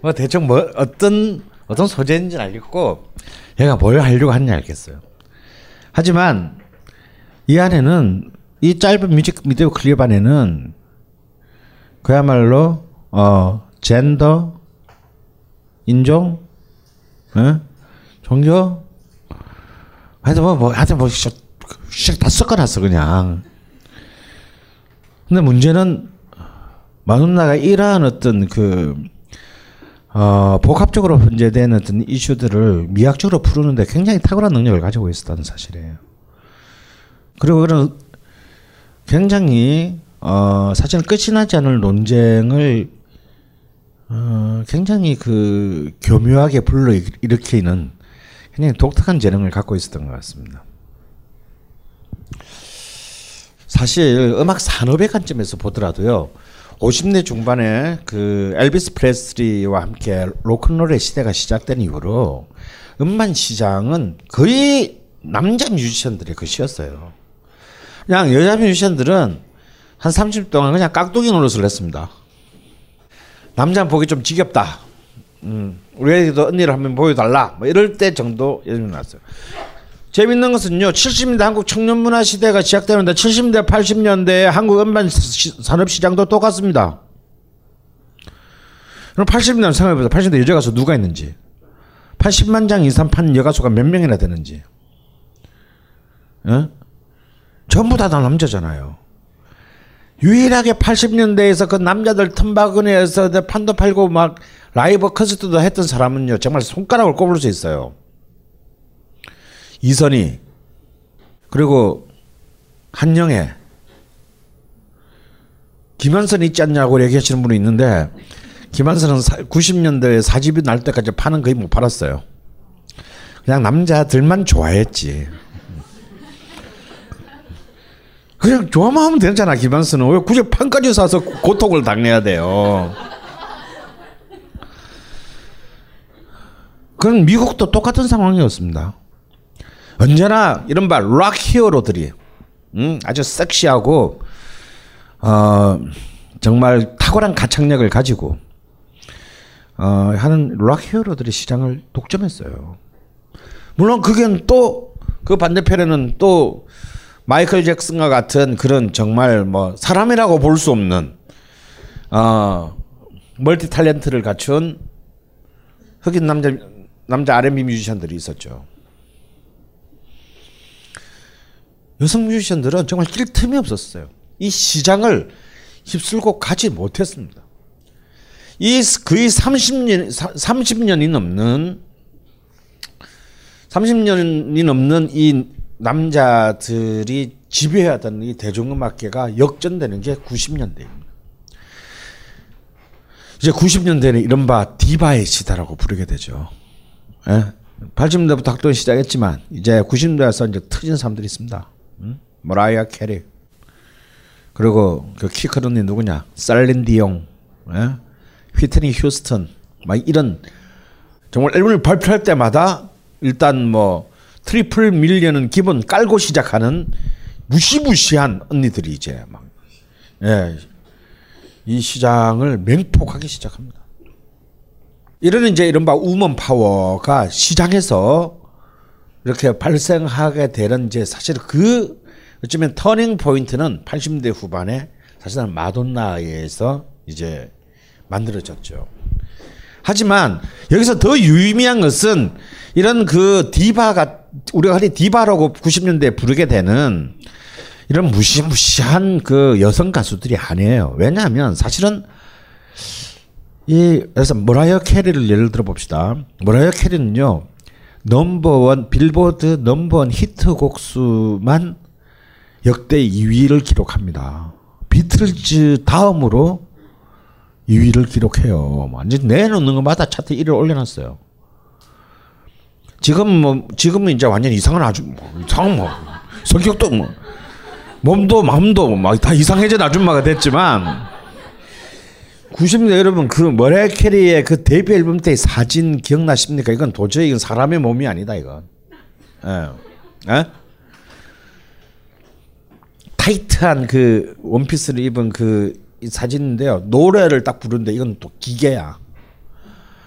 뭐 대충 뭐 어떤 어떤 소재인지는 알겠고 얘가 뭘 하려고 하는지 알겠어요. 하지만 이 안에는 이 짧은 뮤직비디오 클립 안에는 그야말로 어 젠더, 인종, 어? 종교, 하여튼 뭐, 뭐 하여튼 뭐 씨, 씨, 다 섞어놨어 그냥. 근데 문제는 마누나가 이러한 어떤 그 어, 복합적으로 분재된 어떤 이슈들을 미학적으로 푸르는데 굉장히 탁월한 능력을 가지고 있었다는 사실이에요. 그리고 그런 굉장히 어, 사실 끝이 나지 않을 논쟁을 어, 굉장히 그 교묘하게 불러 일으키는 굉장히 독특한 재능을 갖고 있었던 것 같습니다. 사실 음악 산업의 관점에서 보더라도요. 50대 중반에 그 엘비스 프레스리와 함께 로큰롤의 시대가 시작된 이후로 음반 시장은 거의 남자 뮤지션들의 것이었어요. 그냥 여자 뮤지션들은 한 30년 동안 그냥 깍두기 노릇을 했습니다. 남자 보기 좀 지겹다. 음, 우리에게도 언니를 한번 보여달라. 뭐 이럴 때 정도 예전이 났어요. 재밌는 것은요, 70년대 한국 청년문화 시대가 시작되는데 70년대, 80년대에 한국 음반 시- 산업 시장도 똑같습니다. 그럼 80년대 생각해보자. 80년대 여자 가수 누가 있는지. 80만 장 이상 판 여가수가 몇 명이나 되는지. 어? 전부 다 남자잖아요. 유일하게 80년대에서 그 남자들 틈바구니에서 판도 팔고 막 라이브 콘서트도 했던 사람은요, 정말 손가락을 꼽을 수 있어요. 이선희 그리고 한영애 김한선 있지 않냐고 얘기하시는 분이 있는데 김한선은 90년대에 사집이 날 때까지 파는 거의 못 팔았어요. 그냥 남자들만 좋아했지. 그냥 좋아만 하면 되잖아 김한선은 왜 굳이 판까지 사서 고통을 당해야 돼요. 그건 미국도 똑같은 상황이었습니다. 언제나 이른바 락 히어로들이 음, 아주 섹시하고 어, 정말 탁월한 가창력을 가지고 어, 하는 락 히어로들이 시장을 독점했어요. 물론 그게 또 그 반대편에는 또 마이클 잭슨과 같은 그런 정말 뭐 사람이라고 볼 수 없는 어, 멀티 탤런트를 갖춘 흑인 남자 남자 R&B 뮤지션들이 있었죠. 여성 뮤지션들은 정말 낄 틈이 없었어요. 이 시장을 휩쓸고 가지 못했습니다. 이 거의 30년 30년이 넘는 30년이 넘는 이 남자들이 지배하던 이 대중음악계가 역전되는 게 90년대입니다. 이제 90년대는 이른바 디바의 시대라고 부르게 되죠. 예? 80년대부터 활동 시작했지만 이제 90년대 와서 이제 터진 사람들이 있습니다. 음? 머라이어 캐리 그리고 그키큰 언니 누구냐? 셀린 디옹, 예? 휘트니 휴스턴 막 이런 정말 앨범을 발표할 때마다 일단 뭐 triple million은 기본 깔고 시작하는 무시무시한 언니들이 이제 막 예. 이 시장을 맹폭하기 시작합니다. 이런 이제 이른바 우먼 파워가 시장에서 이렇게 발생하게 되는 이제 사실 그 어쩌면 터닝 포인트는 80대 후반에 사실은 마돈나에서 이제 만들어졌죠. 하지만 여기서 더 유의미한 것은 이런 그 디바가 우리가 흔히 디바라고 90년대에 부르게 되는 이런 무시무시한 그 여성 가수들이 아니에요. 왜냐하면 사실은 이 그래서 머라이어 캐리를 예를 들어 봅시다. 머라이어 캐리는요. 넘버원 빌보드 넘버원 히트 곡 수만 역대 2위를 기록합니다. 비틀즈 다음으로 2위를 기록해요. 완전 내놓는 것마다 차트 1위를 올려놨어요. 지금 뭐 지금은 이제 완전 이상한 아주 뭐, 이상 뭐 성격도 뭐 몸도 마음도 막 다 이상해진 아줌마가 됐지만 90년대 여러분 그 머레 캐리의 그 데뷔 앨범 때의 사진 기억나십니까? 이건 도저히 이건 사람의 몸이 아니다 이건. 예. 예? 타이트한 그 원피스를 입은 그 사진인데요. 노래를 딱 부르는데 이건 또 기계야.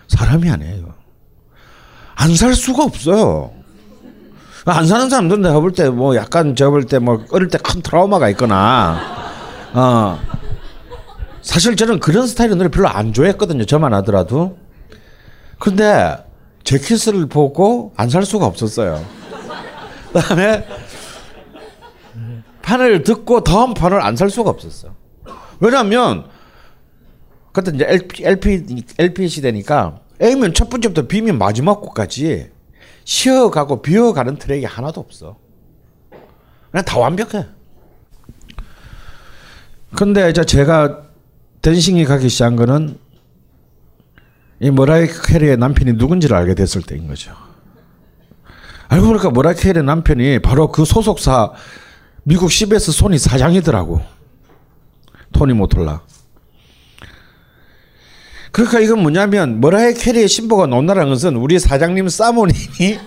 사람이 아니에요. 안 살 수가 없어요. 안 사는 사람들은 내가 볼 때 뭐 약간 제가 볼 때 뭐 어릴 때 큰 트라우마가 있거나 어 사실 저는 그런 스타일의 노래 별로 안 좋아했거든요. 저만 하더라도. 근데 재킷을 보고 안 살 수가 없었어요. 그다음에 판을 듣고 다음 판을 안 살 수가 없었어. 왜냐하면 그때 이제 LP, LP, LP 시대니까 A면 첫 번째부터 B면 마지막 곡까지 쉬어가고 비어가는 트랙이 하나도 없어. 그냥 다 완벽해. 근데 이제 제가 의심이 가기 시작한 거는 이 머라이어 캐리의 남편이 누군지를 알게 됐을 때인 거죠. 알고 보니까 머라이어 캐리의 남편이 바로 그 소속사 미국 CBS 소니 사장이더라고. 토니 모톨라. 그러니까 이건 뭐냐면 머라이 캐리의 신보가 논나라는 것은 우리 사장님 사모님이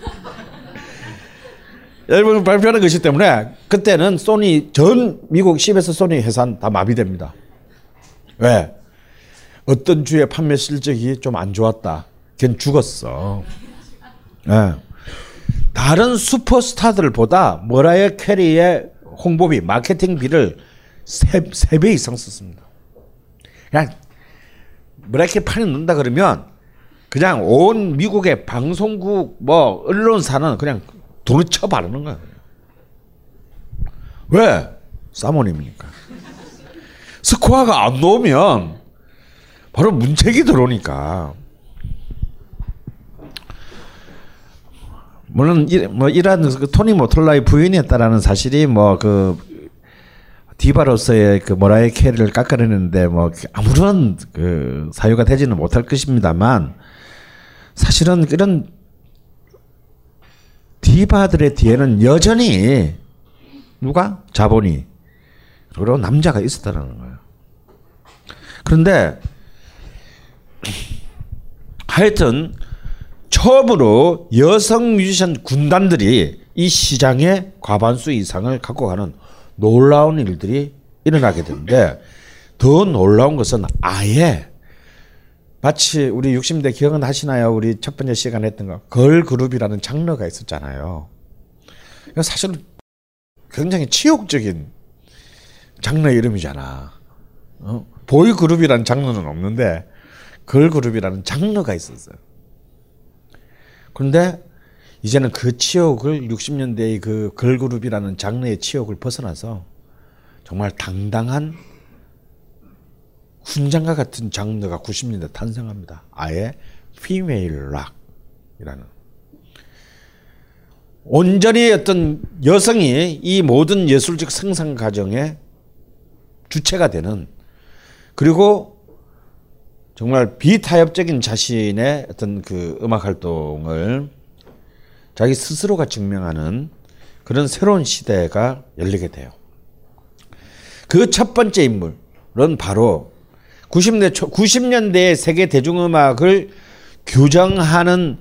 앨범을 발표하는 것이기 때문에 그때는 소니 전 미국 CBS 소니 회사는 다 마비됩니다. 왜? 어떤 주의 판매 실적이 좀 안 좋았다. 걔는 죽었어. 예. 다른 슈퍼스타들보다 머라이어 캐리의 홍보비, 마케팅비를 세, 세배 이상 썼습니다. 그냥 머라이어 판에 넣는다 그러면 그냥 온 미국의 방송국 뭐 언론사는 그냥 돈을 쳐 바르는 거예요. 왜? 사모님이니까. 스코어가 안 나오면 바로 문책이 들어오니까. 물론 이, 뭐 이러한 그 토니 모톨라의 부인이었다라는 사실이 뭐 그 디바로서의 그 모라이 캐리를 깎아내는데 뭐 아무런 그 사유가 되지는 못할 것입니다만 사실은 이런 디바들의 뒤에는 여전히 누가 자본이 그리고 남자가 있었다는 거예요. 그런데 하여튼 처음으로 여성 뮤지션 군단들이 이 시장의 과반수 이상을 갖고 가는 놀라운 일들이 일어나게 되는데 더 놀라운 것은 아예 마치 우리 60대 기억은 하시나요? 우리 첫 번째 시간 했던 거 걸그룹이라는 장르가 있었잖아요. 사실 굉장히 치욕적인 장르 이름이잖아. 어? 보이 그룹이라는 장르는 없는데 걸 그룹이라는 장르가 있었어요. 그런데 이제는 그 치욕을 60년대의 그 걸 그룹이라는 장르의 치욕을 벗어나서 정말 당당한 훈장과 같은 장르가 90년대 탄생합니다. 아예 피메일 락이라는 온전히 어떤 여성이 이 모든 예술적 생산 과정의 주체가 되는 그리고 정말 비타협적인 자신의 어떤 그 음악 활동을 자기 스스로가 증명하는 그런 새로운 시대가 열리게 돼요. 그 첫 번째 인물은 바로 90년 90년대의 세계 대중음악을 규정하는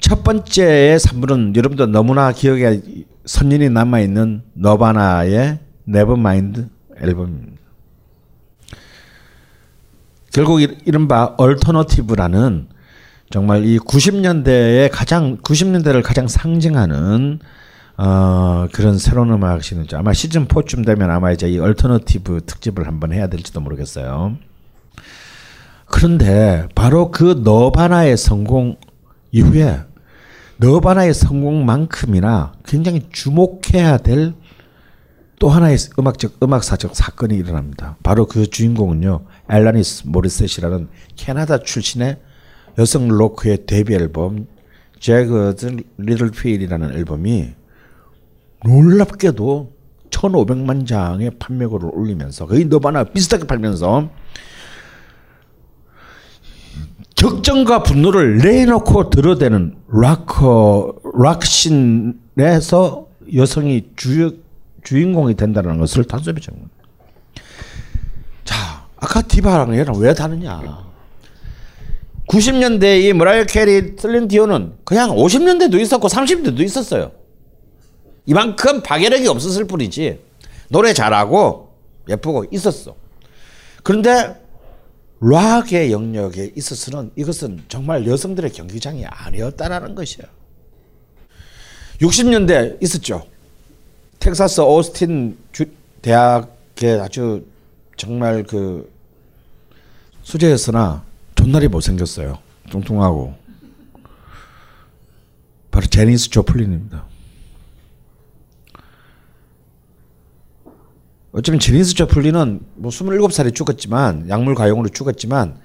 첫 번째의 산물은 여러분들 너무나 기억에 선연히 남아 있는 너바나의 Nevermind 앨범입니다. 결국 이른바 얼터너티브라는 정말 이 90년대에 가장 90년대를 가장 상징하는 어, 그런 새로운 음악 scene이죠. 아마 시즌 4쯤 되면 아마 이제 이 얼터너티브 특집을 한번 해야 될지도 모르겠어요. 그런데 바로 그 너바나의 성공 이후에 너바나의 성공만큼이나 굉장히 주목해야 될 또 하나의 음악적 음악사적 사건이 일어납니다. 바로 그 주인공은요 앨라니스 모리셋이라는 캐나다 출신의 여성 로커의 데뷔 앨범 Jagged Little Pill이라는 앨범이 놀랍게도 1,500만 장의 판매고를 올리면서 거의 너바나 비슷하게 팔면서 격정과 분노를 내놓고 들어대는 락커 락신에서 여성이 주 주인공이 된다는 것을 단순히 정합니다. 자, 아까 디바랑 얘랑 왜 다르냐? 90년대 이 머라이어 캐리, 틀린 디오는 그냥 50년대도 있었고 30년대도 있었어요. 이만큼 파괴력이 없었을 뿐이지 노래 잘하고 예쁘고 있었어. 그런데 락의 영역에 있어서는 이것은 정말 여성들의 경기장이 아니었다라는 것이에요. 60년대 있었죠. 텍사스 오스틴 주, 대학의 아주 정말 그 수재였으나 존나리 못생겼어요. 뚱뚱하고. 바로 제니스 조플린입니다. 어쩌면 제니스 조플린은 뭐 27살에 죽었지만 약물 가용으로 죽었지만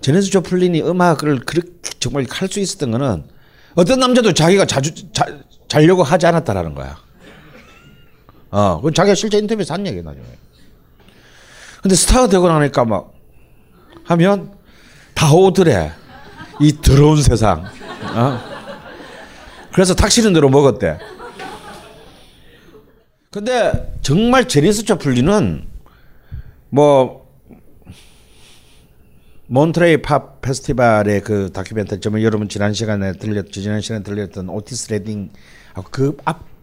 제니스 조플린이 음악을 그렇게 정말 할 수 있었던 거는 어떤 남자도 자기가 자주 자, 자려고 하지 않았다라는 거야. 어, 그건 자기가 실제 인터뷰에서 한 얘기야, 나중에. 근데 스타가 되고 나니까 막 하면 다 오더래. 이 더러운 세상. 어? 그래서 탁시는 대로 먹었대. 근데 정말 제니스 조플린은 뭐 몬트레이 팝 페스티벌의 그 다큐멘터리 좀 여러분 지난 시간에 들렸 지난 시간에 들렸던 오티스 레딩 그 앞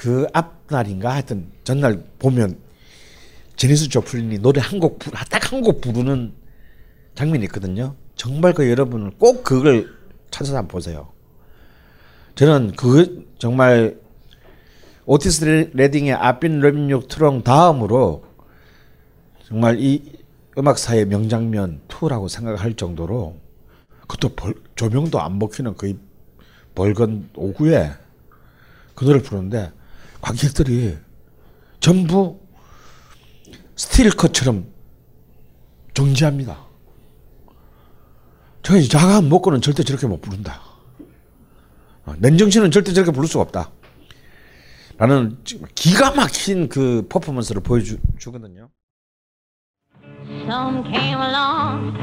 그 앞날인가 하여튼 전날 보면 제니스 조플린이 노래 한 곡 딱 한 곡 부르는 장면이 있거든요. 정말 그 여러분은 꼭 그걸 찾아서 한번 보세요. 저는 그 정말 오티스 레딩의 아빈 렘육 트롱 다음으로 정말 이 음악사의 명장면 2라고 생각할 정도로 그것도 벌, 조명도 안 먹히는 거의 벌건 오후에 그 노래를 부르는데 관객들이 전부 스틸컷처럼 정지합니다. 저 자가 먹고는 절대 저렇게 못 부른다. 어, 맨정신은 절대 저렇게 부를 수가 없다. 라는 기가 막힌 그 퍼포먼스를 보여주거든요. Some came along,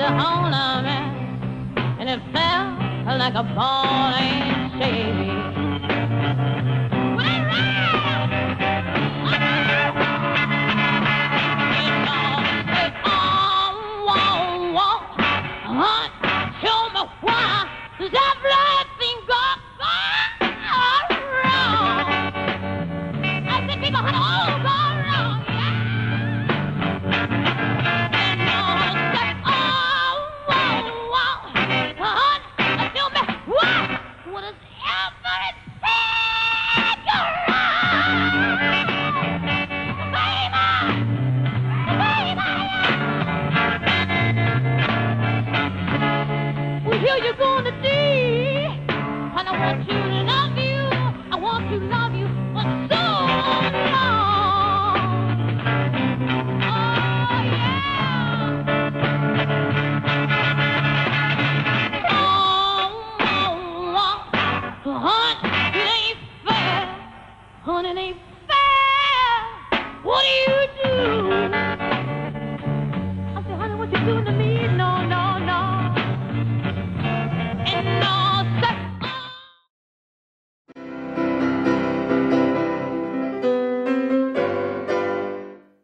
a hold of it, and it felt like a ball and chain. hunt. Show me why. Cause I've.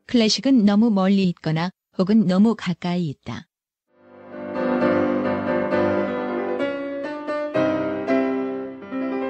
클래식은 너무 멀리 있거나 혹은 너무 가까이 있다.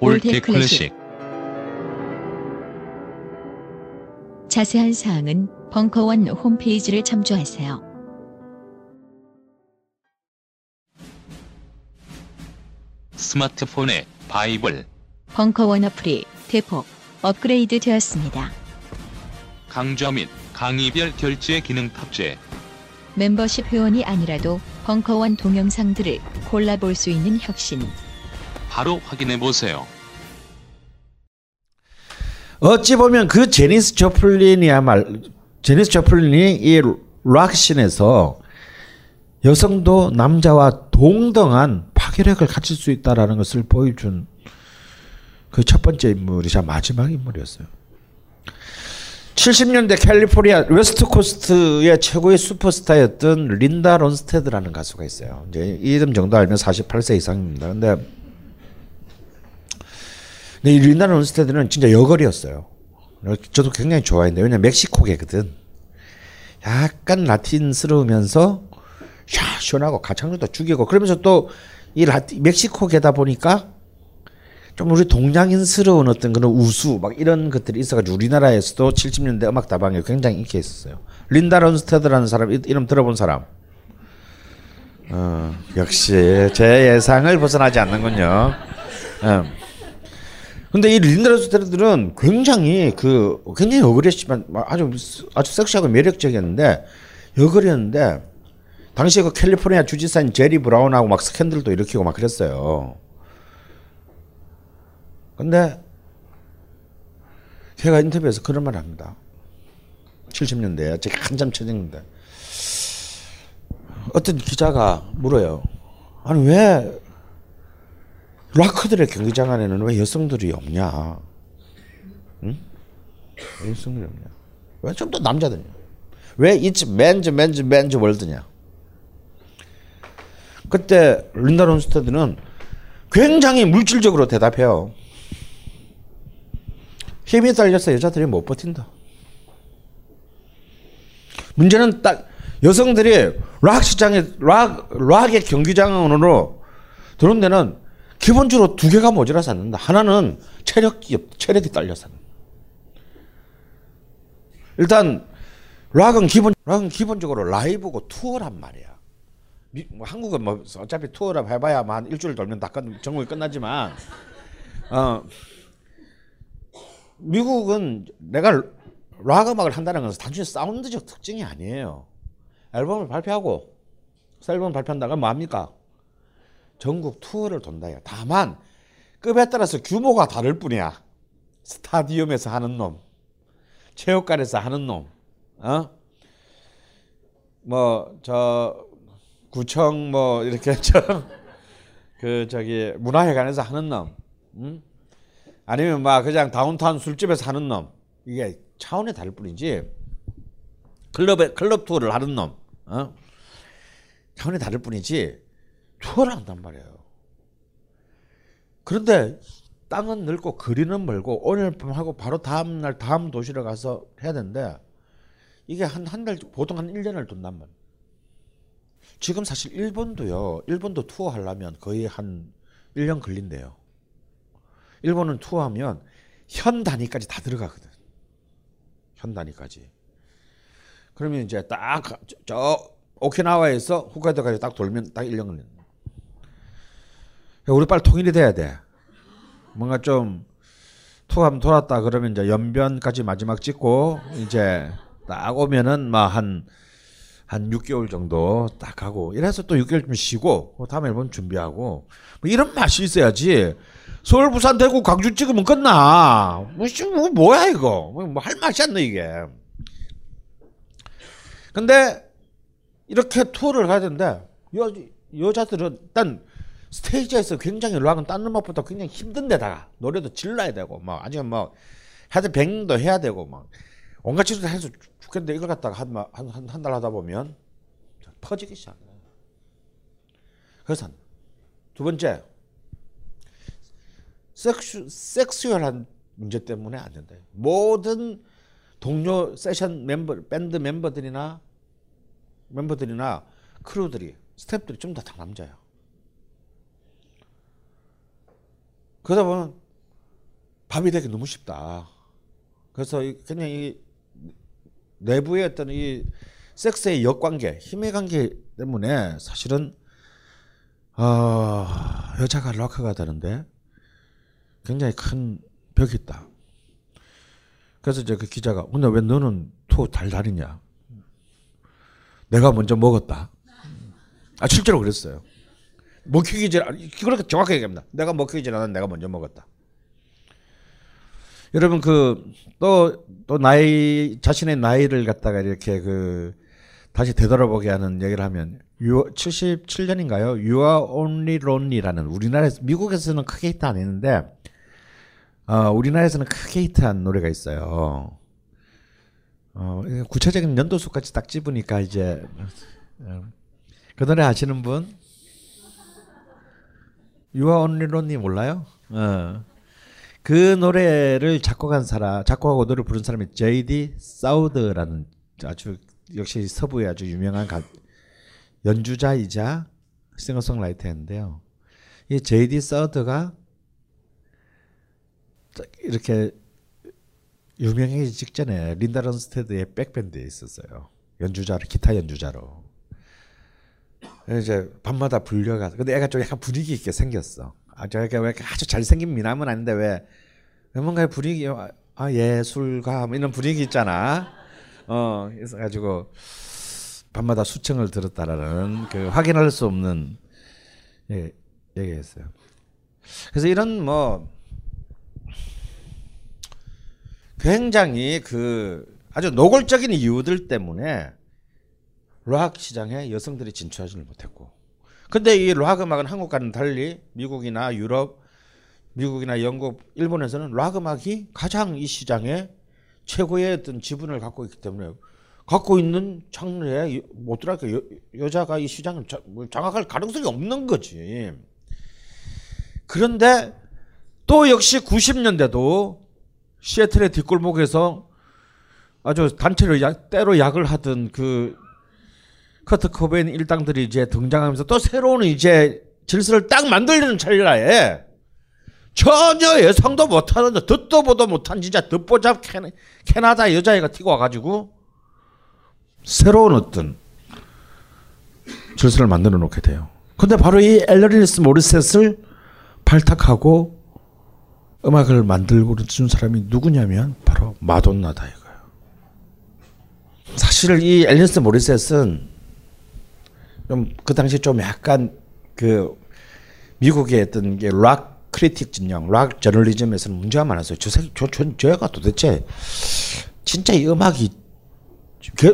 old 클래식 자세한 사항은 벙커원 홈페이지를 참조하세요. 스마트폰의 바이블 벙커원 어플이 대폭 업그레이드 되었습니다. 강좌 및 강의별 결제 기능 탑재 멤버십 회원이 아니라도 벙커원 동영상들을 골라볼 수 있는 혁신. 바로 확인해 보세요. 어찌 보면 그 제니스 조플린이야말로 제니스 조플린이 이 락신에서 여성도 남자와 동등한 파괴력을 가질 수 있다라는 것을 보여준 그 첫 번째 인물이자 마지막 인물이었어요. 70년대 캘리포니아 West Coast의 최고의 슈퍼스타였던 린다 론스테드라는 가수가 있어요. 이제 이 이름 정도 알면 48세 이상입니다. 근데 근데 이 린다 론스테드는 진짜 여걸이었어요. 저도 굉장히 좋아했는데 왜냐면 멕시코계거든. 약간 라틴스러우면서 샤 시원하고 가창력도 죽이고 그러면서 또 이 라틴 멕시코계다 보니까 좀 우리 동양인스러운 어떤 그런 우수 막 이런 것들이 있어가지고 우리나라에서도 70년대 음악 다방에 굉장히 인기 있었어요. 린다 론스테드라는 사람 이- 이름 들어본 사람. 어, 역시 제 예상을 벗어나지 않는군요. 음. 근데 이 린드러스테들은 굉장히 그 굉장히 어그레시만 아주 아주 섹시하고 매력적이었는데 여걸이었는데 당시에 그 캘리포니아 주지사인 제리 브라운하고 막 스캔들도 일으키고 막 그랬어요. 근데 걔가 인터뷰에서 그런 말을 합니다. 70년대에 제가 한참 쳐졌는데 어떤 기자가 물어요. 아니 왜 락커들의 경기장 안에는 왜 여성들이 없냐? 응? 왜 여성들이 없냐? 왜 좀 더 남자들이냐? 왜 it's men's men's men's world냐? 그때 린다 론스테드는 굉장히 물질적으로 대답해요. 힘이 딸려서 여자들이 못 버틴다. 문제는 딱 여성들이 락 시장에 락 락의 경기장으로 들어온 데는 기본적으로 두 개가 모자라서 안 된다. 하나는 체력이 없- 체력이 딸려서 안 된다. 일단 락은 기본 락은 기본적으로 라이브고 투어란 말이야. 미, 뭐 한국은 뭐 어차피 투어라 해봐야 뭐한 일주일 돌면 다 끝, 전국이 끝나지만 어 미국은 내가 락 음악을 한다는 것은 단순히 사운드적 특징이 아니에요. 앨범을 발표하고 새 앨범 발표한다가 뭐합니까? 전국 투어를 돈다요. 다만 급에 따라서 규모가 다를 뿐이야. 스타디움에서 하는 놈, 체육관에서 하는 놈, 어? 뭐 저 구청 뭐 이렇게 저그 저기 문화회관에서 하는 놈, 음? 아니면 막 그냥 다운타운 술집에서 하는 놈 이게 차원이 다를 뿐이지 클럽에 클럽 투어를 하는 놈, 어? 차원이 다를 뿐이지 투어를 한단 말이에요. 그런데 땅은 넓고 거리는 멀고 오늘 밤 하고 바로 다음 날 다음 도시로 가서 해야 되는데 이게 한 한 달 보통 한 1년을 둔단 말이에요. 지금 사실 일본도요. 일본도 투어 하려면 거의 한 1년 걸린대요. 일본은 투어하면 현 단위까지 다 들어가거든. 현 단위까지. 그러면 이제 딱 저 오키나와에서 홋카이도까지 딱 돌면 딱 1년 걸리는 거야. 우리 빨리 통일이 돼야 돼. 뭔가 좀 한번 돌았다 그러면 이제 연변까지 마지막 찍고 이제 딱 오면은 막한한 한 6개월 정도 딱 하고 이래서 또 6개월 좀 쉬고 그 다음 앨범 준비하고 뭐 이런 맛이 있어야지. 서울 부산 대구 광주 찍으면 끝나. 뭐, 씨, 뭐 뭐야 이거. 뭐 할 맛이 안 나 이게. 근데 이렇게 투어를 가야 되는데 여, 여자들은 일단 스테이지에서 굉장히 락은 딴 음악보다 굉장히 힘든데다가 노래도 질러야 되고 막 아직 뭐 헤드뱅도 해야 되고 막 온갖 짓을 다 해서 죽겠는데 이걸 갖다가 한한 한 달 하다 보면 퍼지기 시작해. 그래서 두 번째, 섹슈, 섹슈얼한 문제 때문에 안 된다. 모든 동료 세션 멤버, 밴드 멤버들이나 멤버들이나 크루들이 스태프들이 좀다다 남자야. 그러다 보면 밥이 되기 너무 쉽다. 그래서 이- 그냥 이 내부의 어떤 이 섹스의 역관계, 힘의 관계 때문에 사실은 어, 여자가 락커가 되는데 굉장히 큰 벽이 있다. 그래서 이제 그 기자가 근데 왜 너는 토 달달이냐? 내가 먼저 먹었다. 아 실제로 그랬어요. 먹히기 전에 그렇게 정확하게 얘기합니다. 내가 먹히기 전에 내가 먼저 먹었다. 여러분 그또또 나이 자신의 나이를 갖다가 이렇게 그 다시 되돌아보게 하는 얘기를 하면 77년인가요? You Are Only Lonely라는 우리나라에서 미국에서는 크게 히트 안 했는데 어, 우리나라에서는 크게 히트한 노래가 있어요. 어, 구체적인 연도수까지 딱 집으니까 이제 어, 그 노래 아시는 분? Only Lonely 몰라요? 어. 그 노래를 작곡한 사람, 작곡하고 노래 부른 사람이 J.D. 사우드라는 아주 역시 서부의 아주 유명한 가, 연주자이자 싱어송라이터인데요. 이 J.D. 사우드가 이렇게 유명해지기 직전에 린다 런스테드의 백밴드에 있었어요. 연주자로 기타 연주자로. 이제 밤마다 불려가. 근데 애가 좀 약간 분위기 있게 생겼어. 아, 저게 왜 이렇게 아주 잘생긴 미남은 아닌데 왜, 왜 뭔가 분위기 아 예술가 뭐 이런 분위기 있잖아. 어, 그래서 가지고 밤마다 수청을 들었다라는 그 확인할 수 없는 예, 얘기했어요. 그래서 이런 뭐 굉장히 그 아주 노골적인 이유들 때문에 락 시장에 여성들이 진출하지를 못했고 근데 이 락 음악은 한국과는 달리 미국이나 유럽, 미국이나 영국, 일본에서는 락 음악이 가장 이 시장에 최고의 어떤 지분을 갖고 있기 때문에 갖고 있는 장르에 못들어가 여자가 이 시장을 자, 뭐 장악할 가능성이 없는 거지. 그런데 또 역시 90년대도 시애틀의 뒷골목에서 아주 단체로 약, 때로 약을 하던 그 커트 코베인 일당들이 이제 등장하면서 또 새로운 이제 질서를 딱 만들려는 찰나에 전혀 예상도 못하는 듣도 보도 못한 진짜 듣보잡 캐나, 캐나다 여자애가 튀고 와가지고 새로운 어떤 질서를 만들어 놓게 돼요. 근데 바로 이 엘러리스 모리셋을 발탁하고 음악을 만들고 준 사람이 누구냐면 바로 마돈나다 이거예요. 사실 이 엘리스 모리셋은 좀 그 당시 좀 약간 그 미국의 어떤 게락 크리틱 진영, 락 저널리즘에서는 문제가 많았어요. 저, 저, 저, 저가 도대체 진짜 이 음악이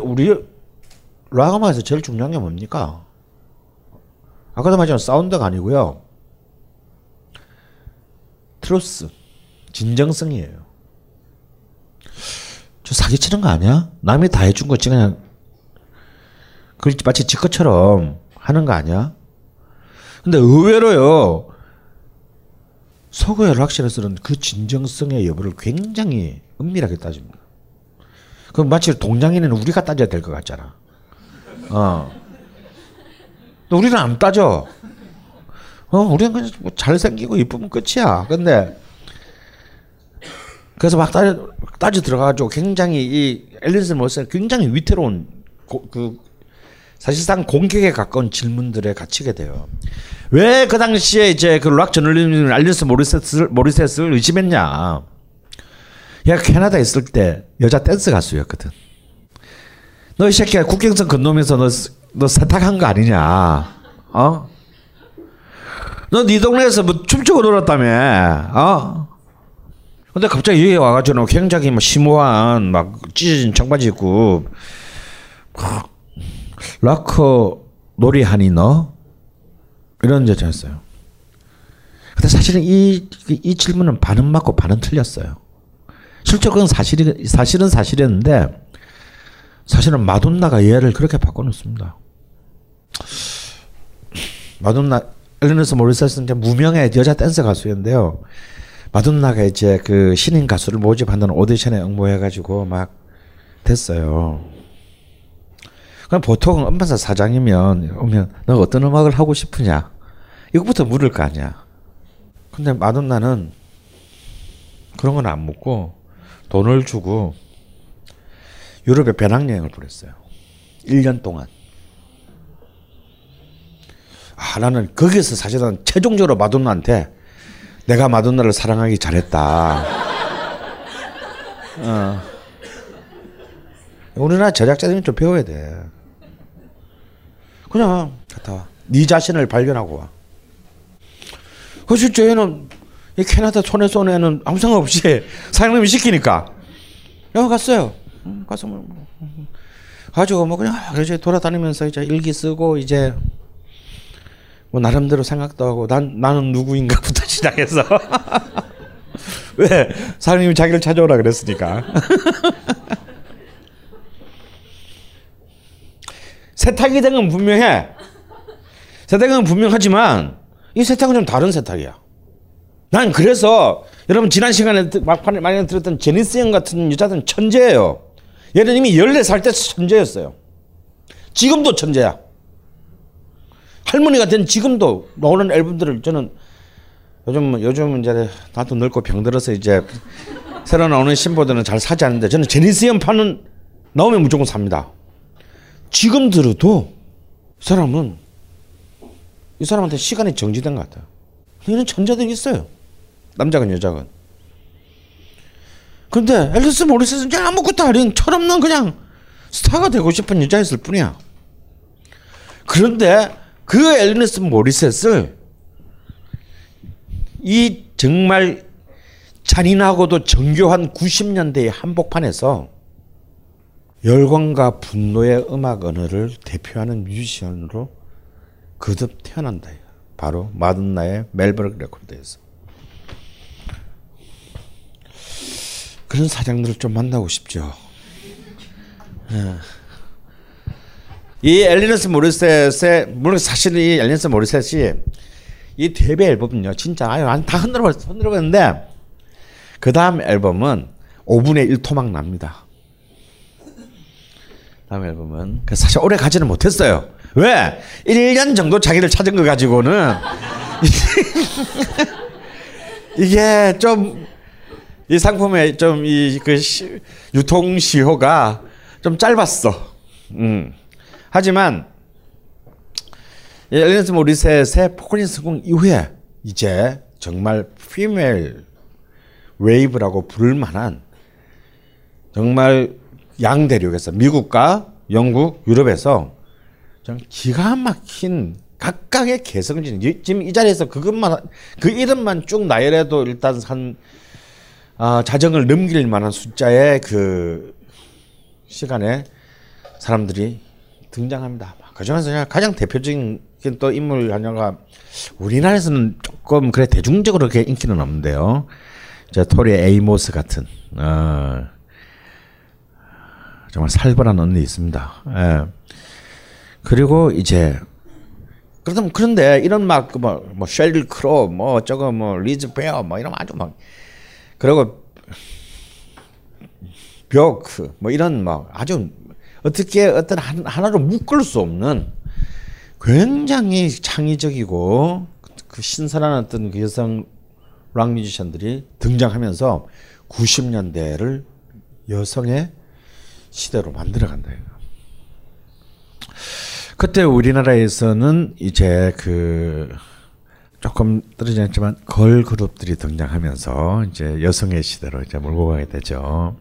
우리 락 음악에서 제일 중요한 게 뭡니까? 아까도 말했지만 사운드가 아니고요. Truth, 진정성이에요. 저 사기치는 거 아니야? 남이 다 해준 거 그냥 그 마치 지 것처럼 하는 거 아니야? 근데 의외로요. 서구의 락 scene에서는 그 진정성의 여부를 굉장히 은밀하게 따집니다. 그 마치 동양인은 우리가 따져야 될 것 같잖아. 어. 우리는 안 따져. 어, 우리는 그냥 뭐 잘생기고 이쁘면 끝이야. 근데 그래서 막 따져, 따져 들어가가지고 굉장히 이 앨러니스 모리셋 굉장히 위태로운 고, 그 사실상 공격에 가까운 질문들에 갇히게 돼요. 왜 그 당시에 이제 그 락 저널리즘 앨러니스 모리셋을 모리셋을 의심했냐? 얘가 캐나다에 있을 때 여자 댄스 가수였거든. 너 이 새끼야 국경선 건너면서 너, 너 세탁한 거 아니냐? 어? 너 네 동네에서 뭐 춤추고 놀았다며? 어? 근데 갑자기 여기 와가지고 굉장히 뭐 심오한 막 찢어진 청바지 입고 락커 놀이하니 너? 이런 여자였어요. 근데 사실은 이, 이 질문은 반은 맞고 반은 틀렸어요. 실제로 그건 사실이, 사실은 사실이었는데, 사실은 마돈나가 얘를 그렇게 바꿔놓습니다. 마돈나, 엘레너스 모리셋은 이제 무명의 여자 댄서 가수였는데요. 마돈나가 이제 그 신인 가수를 모집한다는 오디션에 응모해가지고 막 됐어요. 보통 음반사 사장이면 오면 너 어떤 음악을 하고 싶으냐 이것부터 물을 거 아니야. 근데 마돈나는 그런 건 안 묻고 돈을 주고 유럽에 배낭여행을 보냈어요. 1년 동안. 아, 나는 거기서 사실은 최종적으로 마돈나한테 내가 마돈나를 사랑하기 잘했다. 어. 우리나라 제작자들이 좀 배워야 돼. 그냥 갔다 와. 네 자신을 발견하고 와. 그 실제 얘는 이 캐나다 손에 쏘내는 아무 상관 없이 사장님이 시키니까 야 갔어요. 음, 가서 뭐 음. 가지고 뭐 그냥 이제 돌아다니면서 이제 일기 쓰고 이제 뭐 나름대로 생각도 하고 난 나는 누구인가부터 시작해서 왜 사장님이 자기를 찾아오라 그랬으니까 세탁이 된 건 분명해. 세탁은 분명하지만 이 세탁은 좀 다른 세탁이야. 난 그래서 여러분 지난 시간에 막판에 많이 들었던 제니스 형 같은 여자들은 천재예요. 얘는 이미 14살 때 천재였어요. 지금도 천재야. 할머니가 된 지금도 나오는 앨범들을 저는 요즘 요즘 이제 나도 늙고 병들어서 이제 새로 나오는 신보들은 잘 사지 않는데 저는 제니스 형 파는 나오면 무조건 삽니다. 지금 들어도 이 사람은 이 사람한테 시간이 정지된 것 같아요. 이런 천재들이 있어요. 남자건 여자건. 근데 앨리스 모리스는 그냥 아무것도 아닌 철없는 그냥 스타가 되고 싶은 여자였을 뿐이야. 그런데 그 앨리스 모리셋을 이 정말 잔인하고도 정교한 90년대의 한복판에서 열광과 분노의 음악 언어를 대표하는 뮤지션으로 거듭 태어난다. 바로 마돈나의 매버릭 레코드에서. 그런 사장들을 좀 만나고 싶죠. 예. 이 앨러니스 모리셋의 물론 사실 이 앨러니스 모리셋이 이 데뷔 앨범은요 진짜 아유 다 흔들어 흔들어 봤는데 그 다음 앨범은 5분의 1 토막 납니다. 다음 앨범은 그 사실 오래 가지는 못했어요. 왜? 1년 정도 자기를 찾은 거 가지고는 이게 좀 이 상품의 좀 이 그 유통 시효가 좀 짧았어. 음. 하지만 앨러니스 모리셋의 포크린 성공 이후에 이제 정말 female wave라고 부를 만한 정말 양 대륙에서 미국과 영국, 유럽에서 좀 기가 막힌 각각의 개성을 지닌 지금 이 자리에서 그것만 그 이름만 쭉 나열해도 일단 한 어, 자정을 넘길 만한 숫자의 그 시간에 사람들이 등장합니다. 그 중에서 가장 대표적인 또 인물 하나가 우리나라에서는 조금 그래 대중적으로 그렇게 인기는 없는데요. 저 토리 에이모스 같은 어, 정말 살벌한 언니 있습니다. 예. 그리고 이제 그러다 그런데 이런 막뭐 뭐 셰릴 크로 뭐 저거 뭐 리즈 페어 뭐 이런 아주 막 그리고 벽 뭐 이런 막 아주 어떻게 어떤 하나로 묶을 수 없는 굉장히 창의적이고 그 신선한 어떤 그 여성 락 뮤지션들이 등장하면서 90년대를 여성의 시대로 만들어 간다. 그때 우리나라에서는 이제 그 조금 떨어지지 않지만 걸 그룹들이 등장하면서 이제 여성의 시대로 이제 몰고 가게 되죠.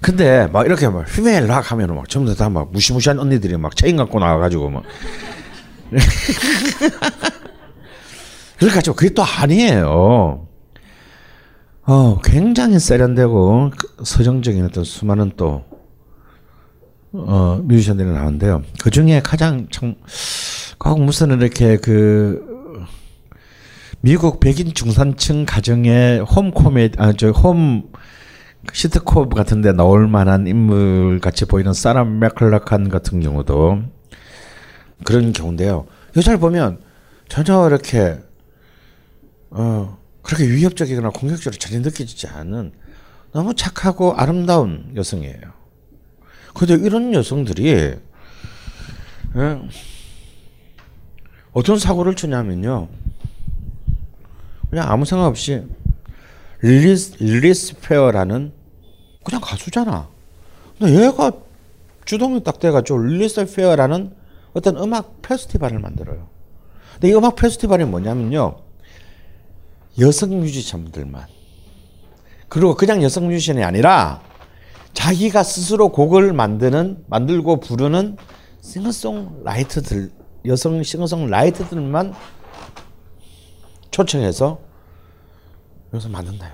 근데 막 이렇게 막 휘메일 락 하면은 막 전부 다 막 무시무시한 언니들이 막 체인 갖고 나와가지고 막 그래가지고 그게 또 아니에요. 어, 굉장히 세련되고 서정적인 어떤 수많은 또 어, 뮤지션들이 나오는데요. 그 중에 가장 참, 꼭 무슨 이렇게 그 미국 백인 중산층 가정의 홈 코미디, 아, 저 홈 시트콤 같은 데 나올 만한 인물 같이 보이는 사람 맥클락한 같은 경우도 그런 경우인데요. 여자를 보면 전혀 이렇게 어 그렇게 위협적이거나 공격적으로 전혀 느껴지지 않은 너무 착하고 아름다운 여성이에요. 근데 이런 여성들이 예, 어떤 사고를 치냐면요. 그냥 아무 생각 없이 리즈 페어라는 그냥 가수잖아. 근데 얘가 주동이 딱 돼가지고 릴리스 페어라는 어떤 음악 페스티벌을 만들어요. 근데 이 음악 페스티벌이 뭐냐면요. 여성 뮤지션들만. 그리고 그냥 여성 뮤지션이 아니라 자기가 스스로 곡을 만드는, 만들고 부르는 싱어송라이터들, 여성 싱어송라이터들만 초청해서 여기서 만든다.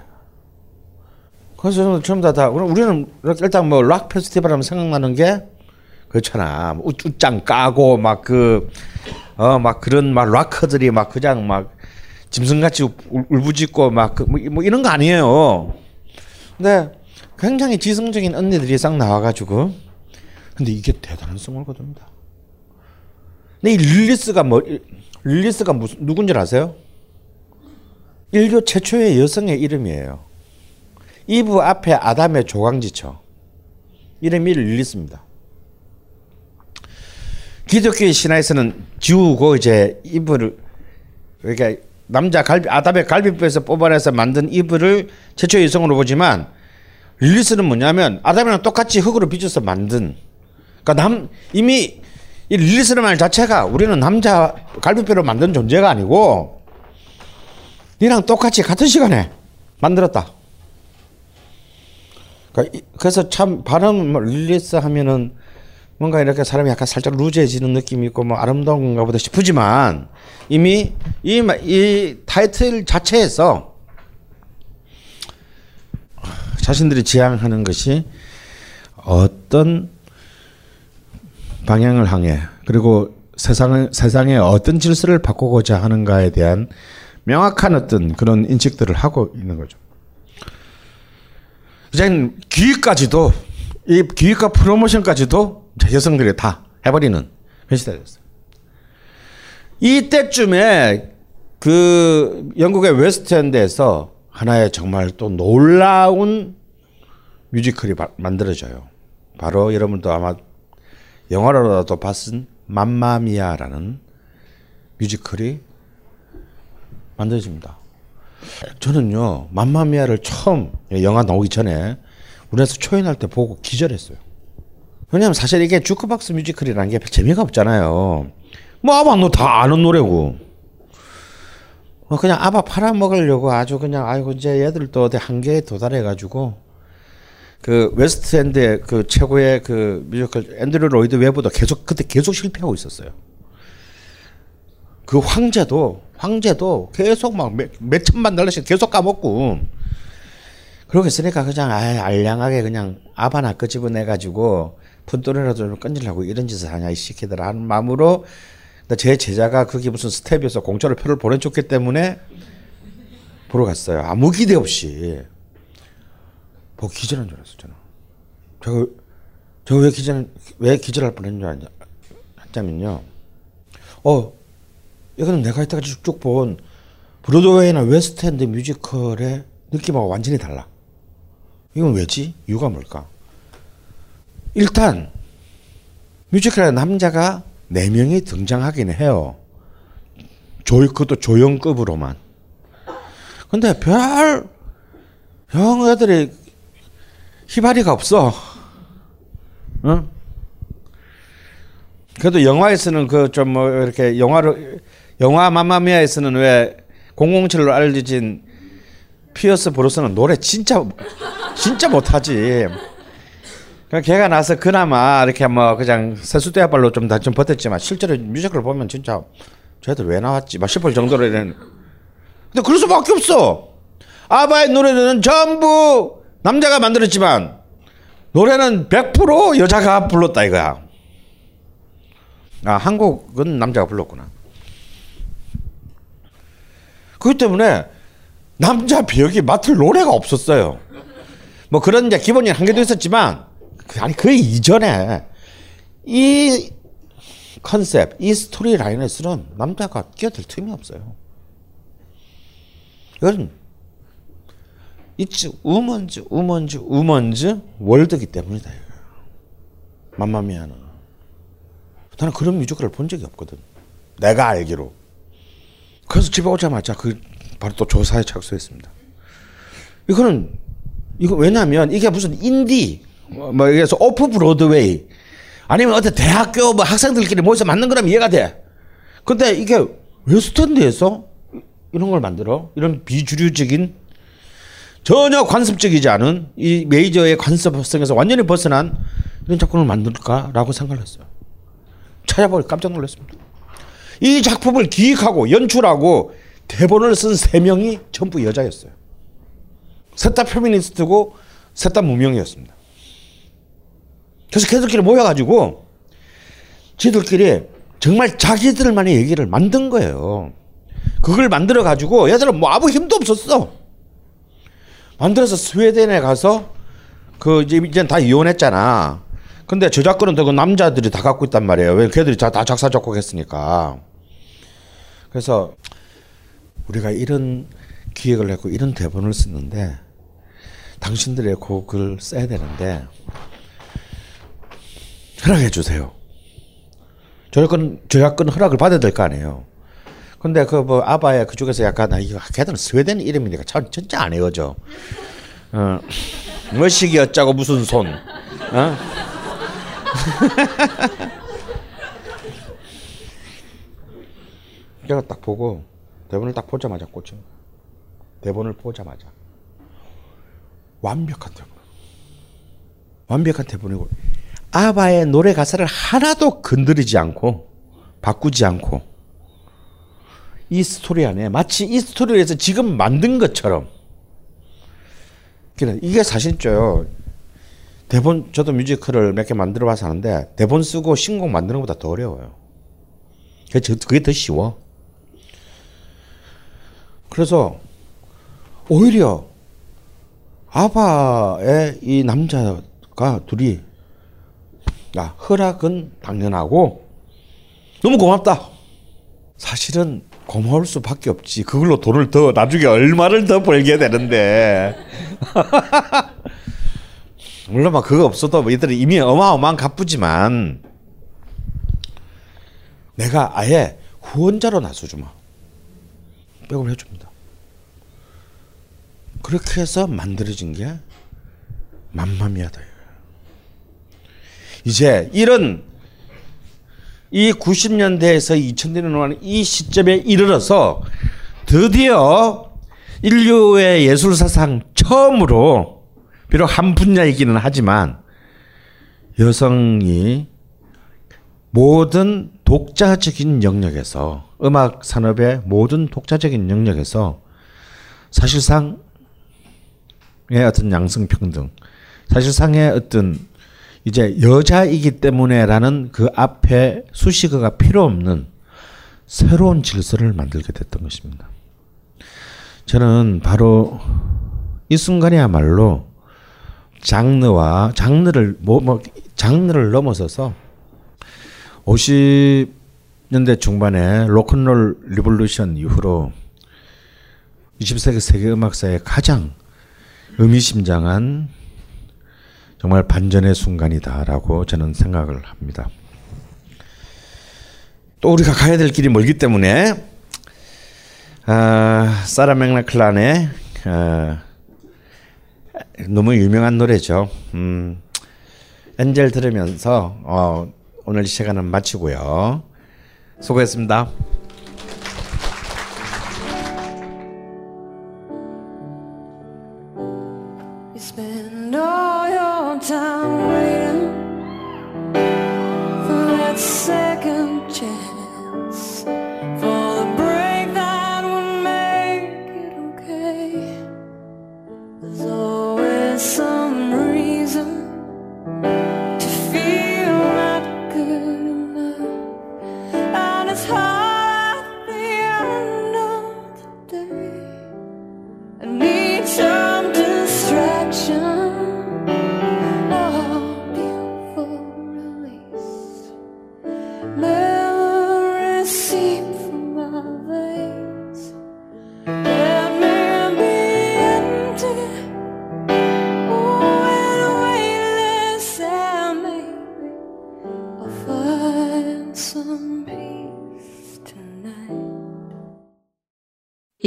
그래서 저는 처음 다, 다, 우리는 일단 뭐 락 페스티벌 하면 생각나는 게 그렇잖아. 뭐 웃, 웃장 까고 막 그, 어, 막 그런 막 락커들이 막 그냥 막 짐승같이 울- 울부짖고 막 그, 뭐, 뭐 이런 거 아니에요. 근데 굉장히 지성적인 언니들이 싹 나와가지고 근데 이게 대단한 거둡니다. 근데 이 릴리스가 뭐 릴리스가 무슨 누군지 아세요? 인류 최초의 여성의 이름이에요. 이브 앞에 아담의 조강지처. 이름이 릴리스입니다. 기독교의 신화에서는 지우고 이제 이브를 그러니까 남자 갈비 아담의 갈비뼈에서 뽑아내서 만든 이브를 최초의 여성으로 보지만 릴리스는 뭐냐면 아담이랑 똑같이 흙으로 빚어서 만든 그러니까 남 이미 이 릴리스라는 말 자체가 우리는 남자 갈비뼈로 만든 존재가 아니고 니랑 똑같이 같은 시간에 만들었다. 그러니까 이- 그래서 참 발음 뭐 릴리스 하면은 뭔가 이렇게 사람이 약간 살짝 루즈해지는 느낌이 있고 뭐 아름다운 건가 보다 싶지만 이미 이, 마- 이 타이틀 자체에서 자신들이 지향하는 것이 어떤 방향을 향해 그리고 세상을 세상에 어떤 질서를 바꾸고자 하는가에 대한 명확한 어떤 그런 인식들을 하고 있는 거죠. 이제 기획까지도 이 기획과 프로모션까지도 자, 여성들이 다 해버리는 그런 시대가 됐어요. 이때쯤에 그 영국의 웨스트엔드에서 하나의 정말 또 놀라운 뮤지컬이 바- 만들어져요. 바로 여러분도 아마 영화로라도 봤은 맘마미아라는 뮤지컬이 만들어집니다. 저는요 맘마미아를 처음 영화 나오기 전에 우리나라에서 초연할 때 보고 기절했어요. 왜냐하면 사실 이게 주크박스 뮤지컬이라는 게 재미가 없잖아요. 뭐 아마 너 다 아는 노래고. 뭐 그냥 아바 팔아먹으려고 아주 그냥 아이고 이제 얘들도 어디 한계에 도달해가지고 그 웨스트엔드의 그 최고의 그 뮤지컬 앤드류 로이드 웨버도 계속 그때 계속 실패하고 있었어요. 그 황제도 황제도 계속 막 몇, 몇 천만 달러씩 계속 까먹고 그러고 있으니까 그냥 아 알량하게 그냥 아바나 끄집어내 가지고 푼돈이라도 좀 건지려고 이런 짓을 하냐 이 새끼들 하는 마음으로 제 제자가 그게 무슨 스텝에서 공짜로 표를 보내줬기 때문에 보러 갔어요. 아무 기대 없이 보고 기절한 줄 알았어 저는. 저거 저거 왜 기절 왜 기절할 뻔 했는 줄 아냐 하자면요. 어 이거는 내가 이때까지 쭉본 브로드웨이나 웨스트엔드 뮤지컬의 느낌하고 완전히 달라. 이건 왜지? 이유가 뭘까? 일단 뮤지컬에 남자가 네 명이 등장하긴 해요. 조 그것도 조연급으로만. 근데 별 영애들이 히마리가 없어. 응? 그래도 영화에서는 그 좀 뭐 이렇게 영화를 영화 맘마미아에서는 왜 007로 알려진 피어스 브로스넌 노래 진짜 진짜 못하지. 걔가 나서 그나마 이렇게 뭐 그냥 세수대야 발로 좀 다 좀 버텼지만 실제로 뮤지컬 보면 진짜 쟤들 왜 나왔지? 막 싶을 정도로 이런. 근데 그럴 수밖에 없어. 아바의 노래는 전부 남자가 만들었지만 노래는 100% 여자가 불렀다 이거야. 아 한국은 남자가 불렀구나. 그렇기 때문에 남자 배역이 맡을 노래가 없었어요. 뭐 그런 이제 기본적인 한계도 있었지만 그- 아니 그 이전에 이 컨셉, 이 스토리 라인에서는 남자가 끼어들 틈이 없어요. 이건 It's women's, women's, women's world기 때문이다. 맘마미아는. 나는 그런 뮤지컬을 본 적이 없거든. 내가 알기로. 그래서 집에 오자마자 그 바로 또 조사에 착수했습니다. 이거는 이거 왜냐하면 이게 무슨 인디 뭐 그래서 오프 브로드웨이 아니면 어떤 대학교 뭐 학생들끼리 모여서 만든 거라면 이해가 돼. 근데 이게 웨스트엔드에서 이런 걸 만들어 이런 비주류적인 전혀 관습적이지 않은 이 메이저의 관습성에서 완전히 벗어난 이런 작품을 만들까라고 생각을 했어요. 찾아보니 깜짝 놀랐습니다. 이 작품을 기획하고 연출하고 대본을 쓴 세 명이 전부 여자였어요. 셋 다 페미니스트고 셋 다 무명이었습니다. 그래서 걔들끼리 모여가지고 지들끼리 정말 자기들만의 얘기를 만든 거예요. 그걸 만들어 가지고 얘들은 뭐 아무 힘도 없었어. 만들어서 스웨덴에 가서 그 이제 이제 다 이혼했잖아. 근데 저작권은 그 남자들이 다 갖고 있단 말이에요. 왜 걔들이 다, 다 작사 작곡했으니까. 그래서 우리가 이런 기획을 했고 이런 대본을 쓰는데 당신들의 곡을 써야 되는데 허락해 주세요. 저작권 저작권 허락을 받아야 될 거 아니에요. 근데 그 뭐 아바야 그쪽에서 약간 아 이거 걔들은 스웨덴 이름이니까 참 진짜 안 해요죠. 어. 뭐시기 어짜고 무슨 손. 어? 제가 딱 보고 대본을 딱 보자마자 꽂힌. 대본을 보자마자 완벽한 대본. 완벽한 대본이고 아바의 노래 가사를 하나도 건드리지 않고 바꾸지 않고 이 스토리 안에 마치 이 스토리에서 지금 만든 것처럼 그래 이게 사실죠. 대본 저도 뮤지컬을 몇 개 만들어 봐서 하는데 대본 쓰고 신곡 만드는 것보다 더 어려워요. 그게 더 쉬워. 그래서 오히려 아바의 이 남자가 둘이 야 허락은 당연하고 너무 고맙다. 사실은 고마울 수밖에 없지. 그걸로 돈을 더 나중에 얼마를 더 벌게 되는데. 물론 막 그거 없어도 뭐 이들은 이미 어마어마한 갑부지만 내가 아예 후원자로 나서주마. 백업 해줍니다. 그렇게 해서 만들어진 게 맘마미아다. 이제 이런 이 90년대에서 2000년에 이 시점에 이르러서 드디어 인류의 예술 사상 처음으로 비록 한 분야이기는 하지만 여성이 모든 독자적인 영역에서 음악 산업의 모든 독자적인 영역에서 사실상의 어떤 양성평등, 사실상의 어떤 이제 여자이기 때문에라는 그 앞에 수식어가 필요 없는 새로운 질서를 만들게 됐던 것입니다. 저는 바로 이 순간이야말로 장르와 장르를 뭐, 뭐 장르를 넘어서서 50년대 중반에 로큰롤 리볼루션 이후로 20세기 세계 음악사의 가장 의미심장한 정말 반전의 순간이다라고 저는 생각을 합니다. 또 우리가 가야 될 길이 멀기 때문에 아, 사라 맥락클란의 아, 너무 유명한 노래죠. 음, 엔젤 들으면서 어, 오늘 시간은 마치고요. 수고했습니다.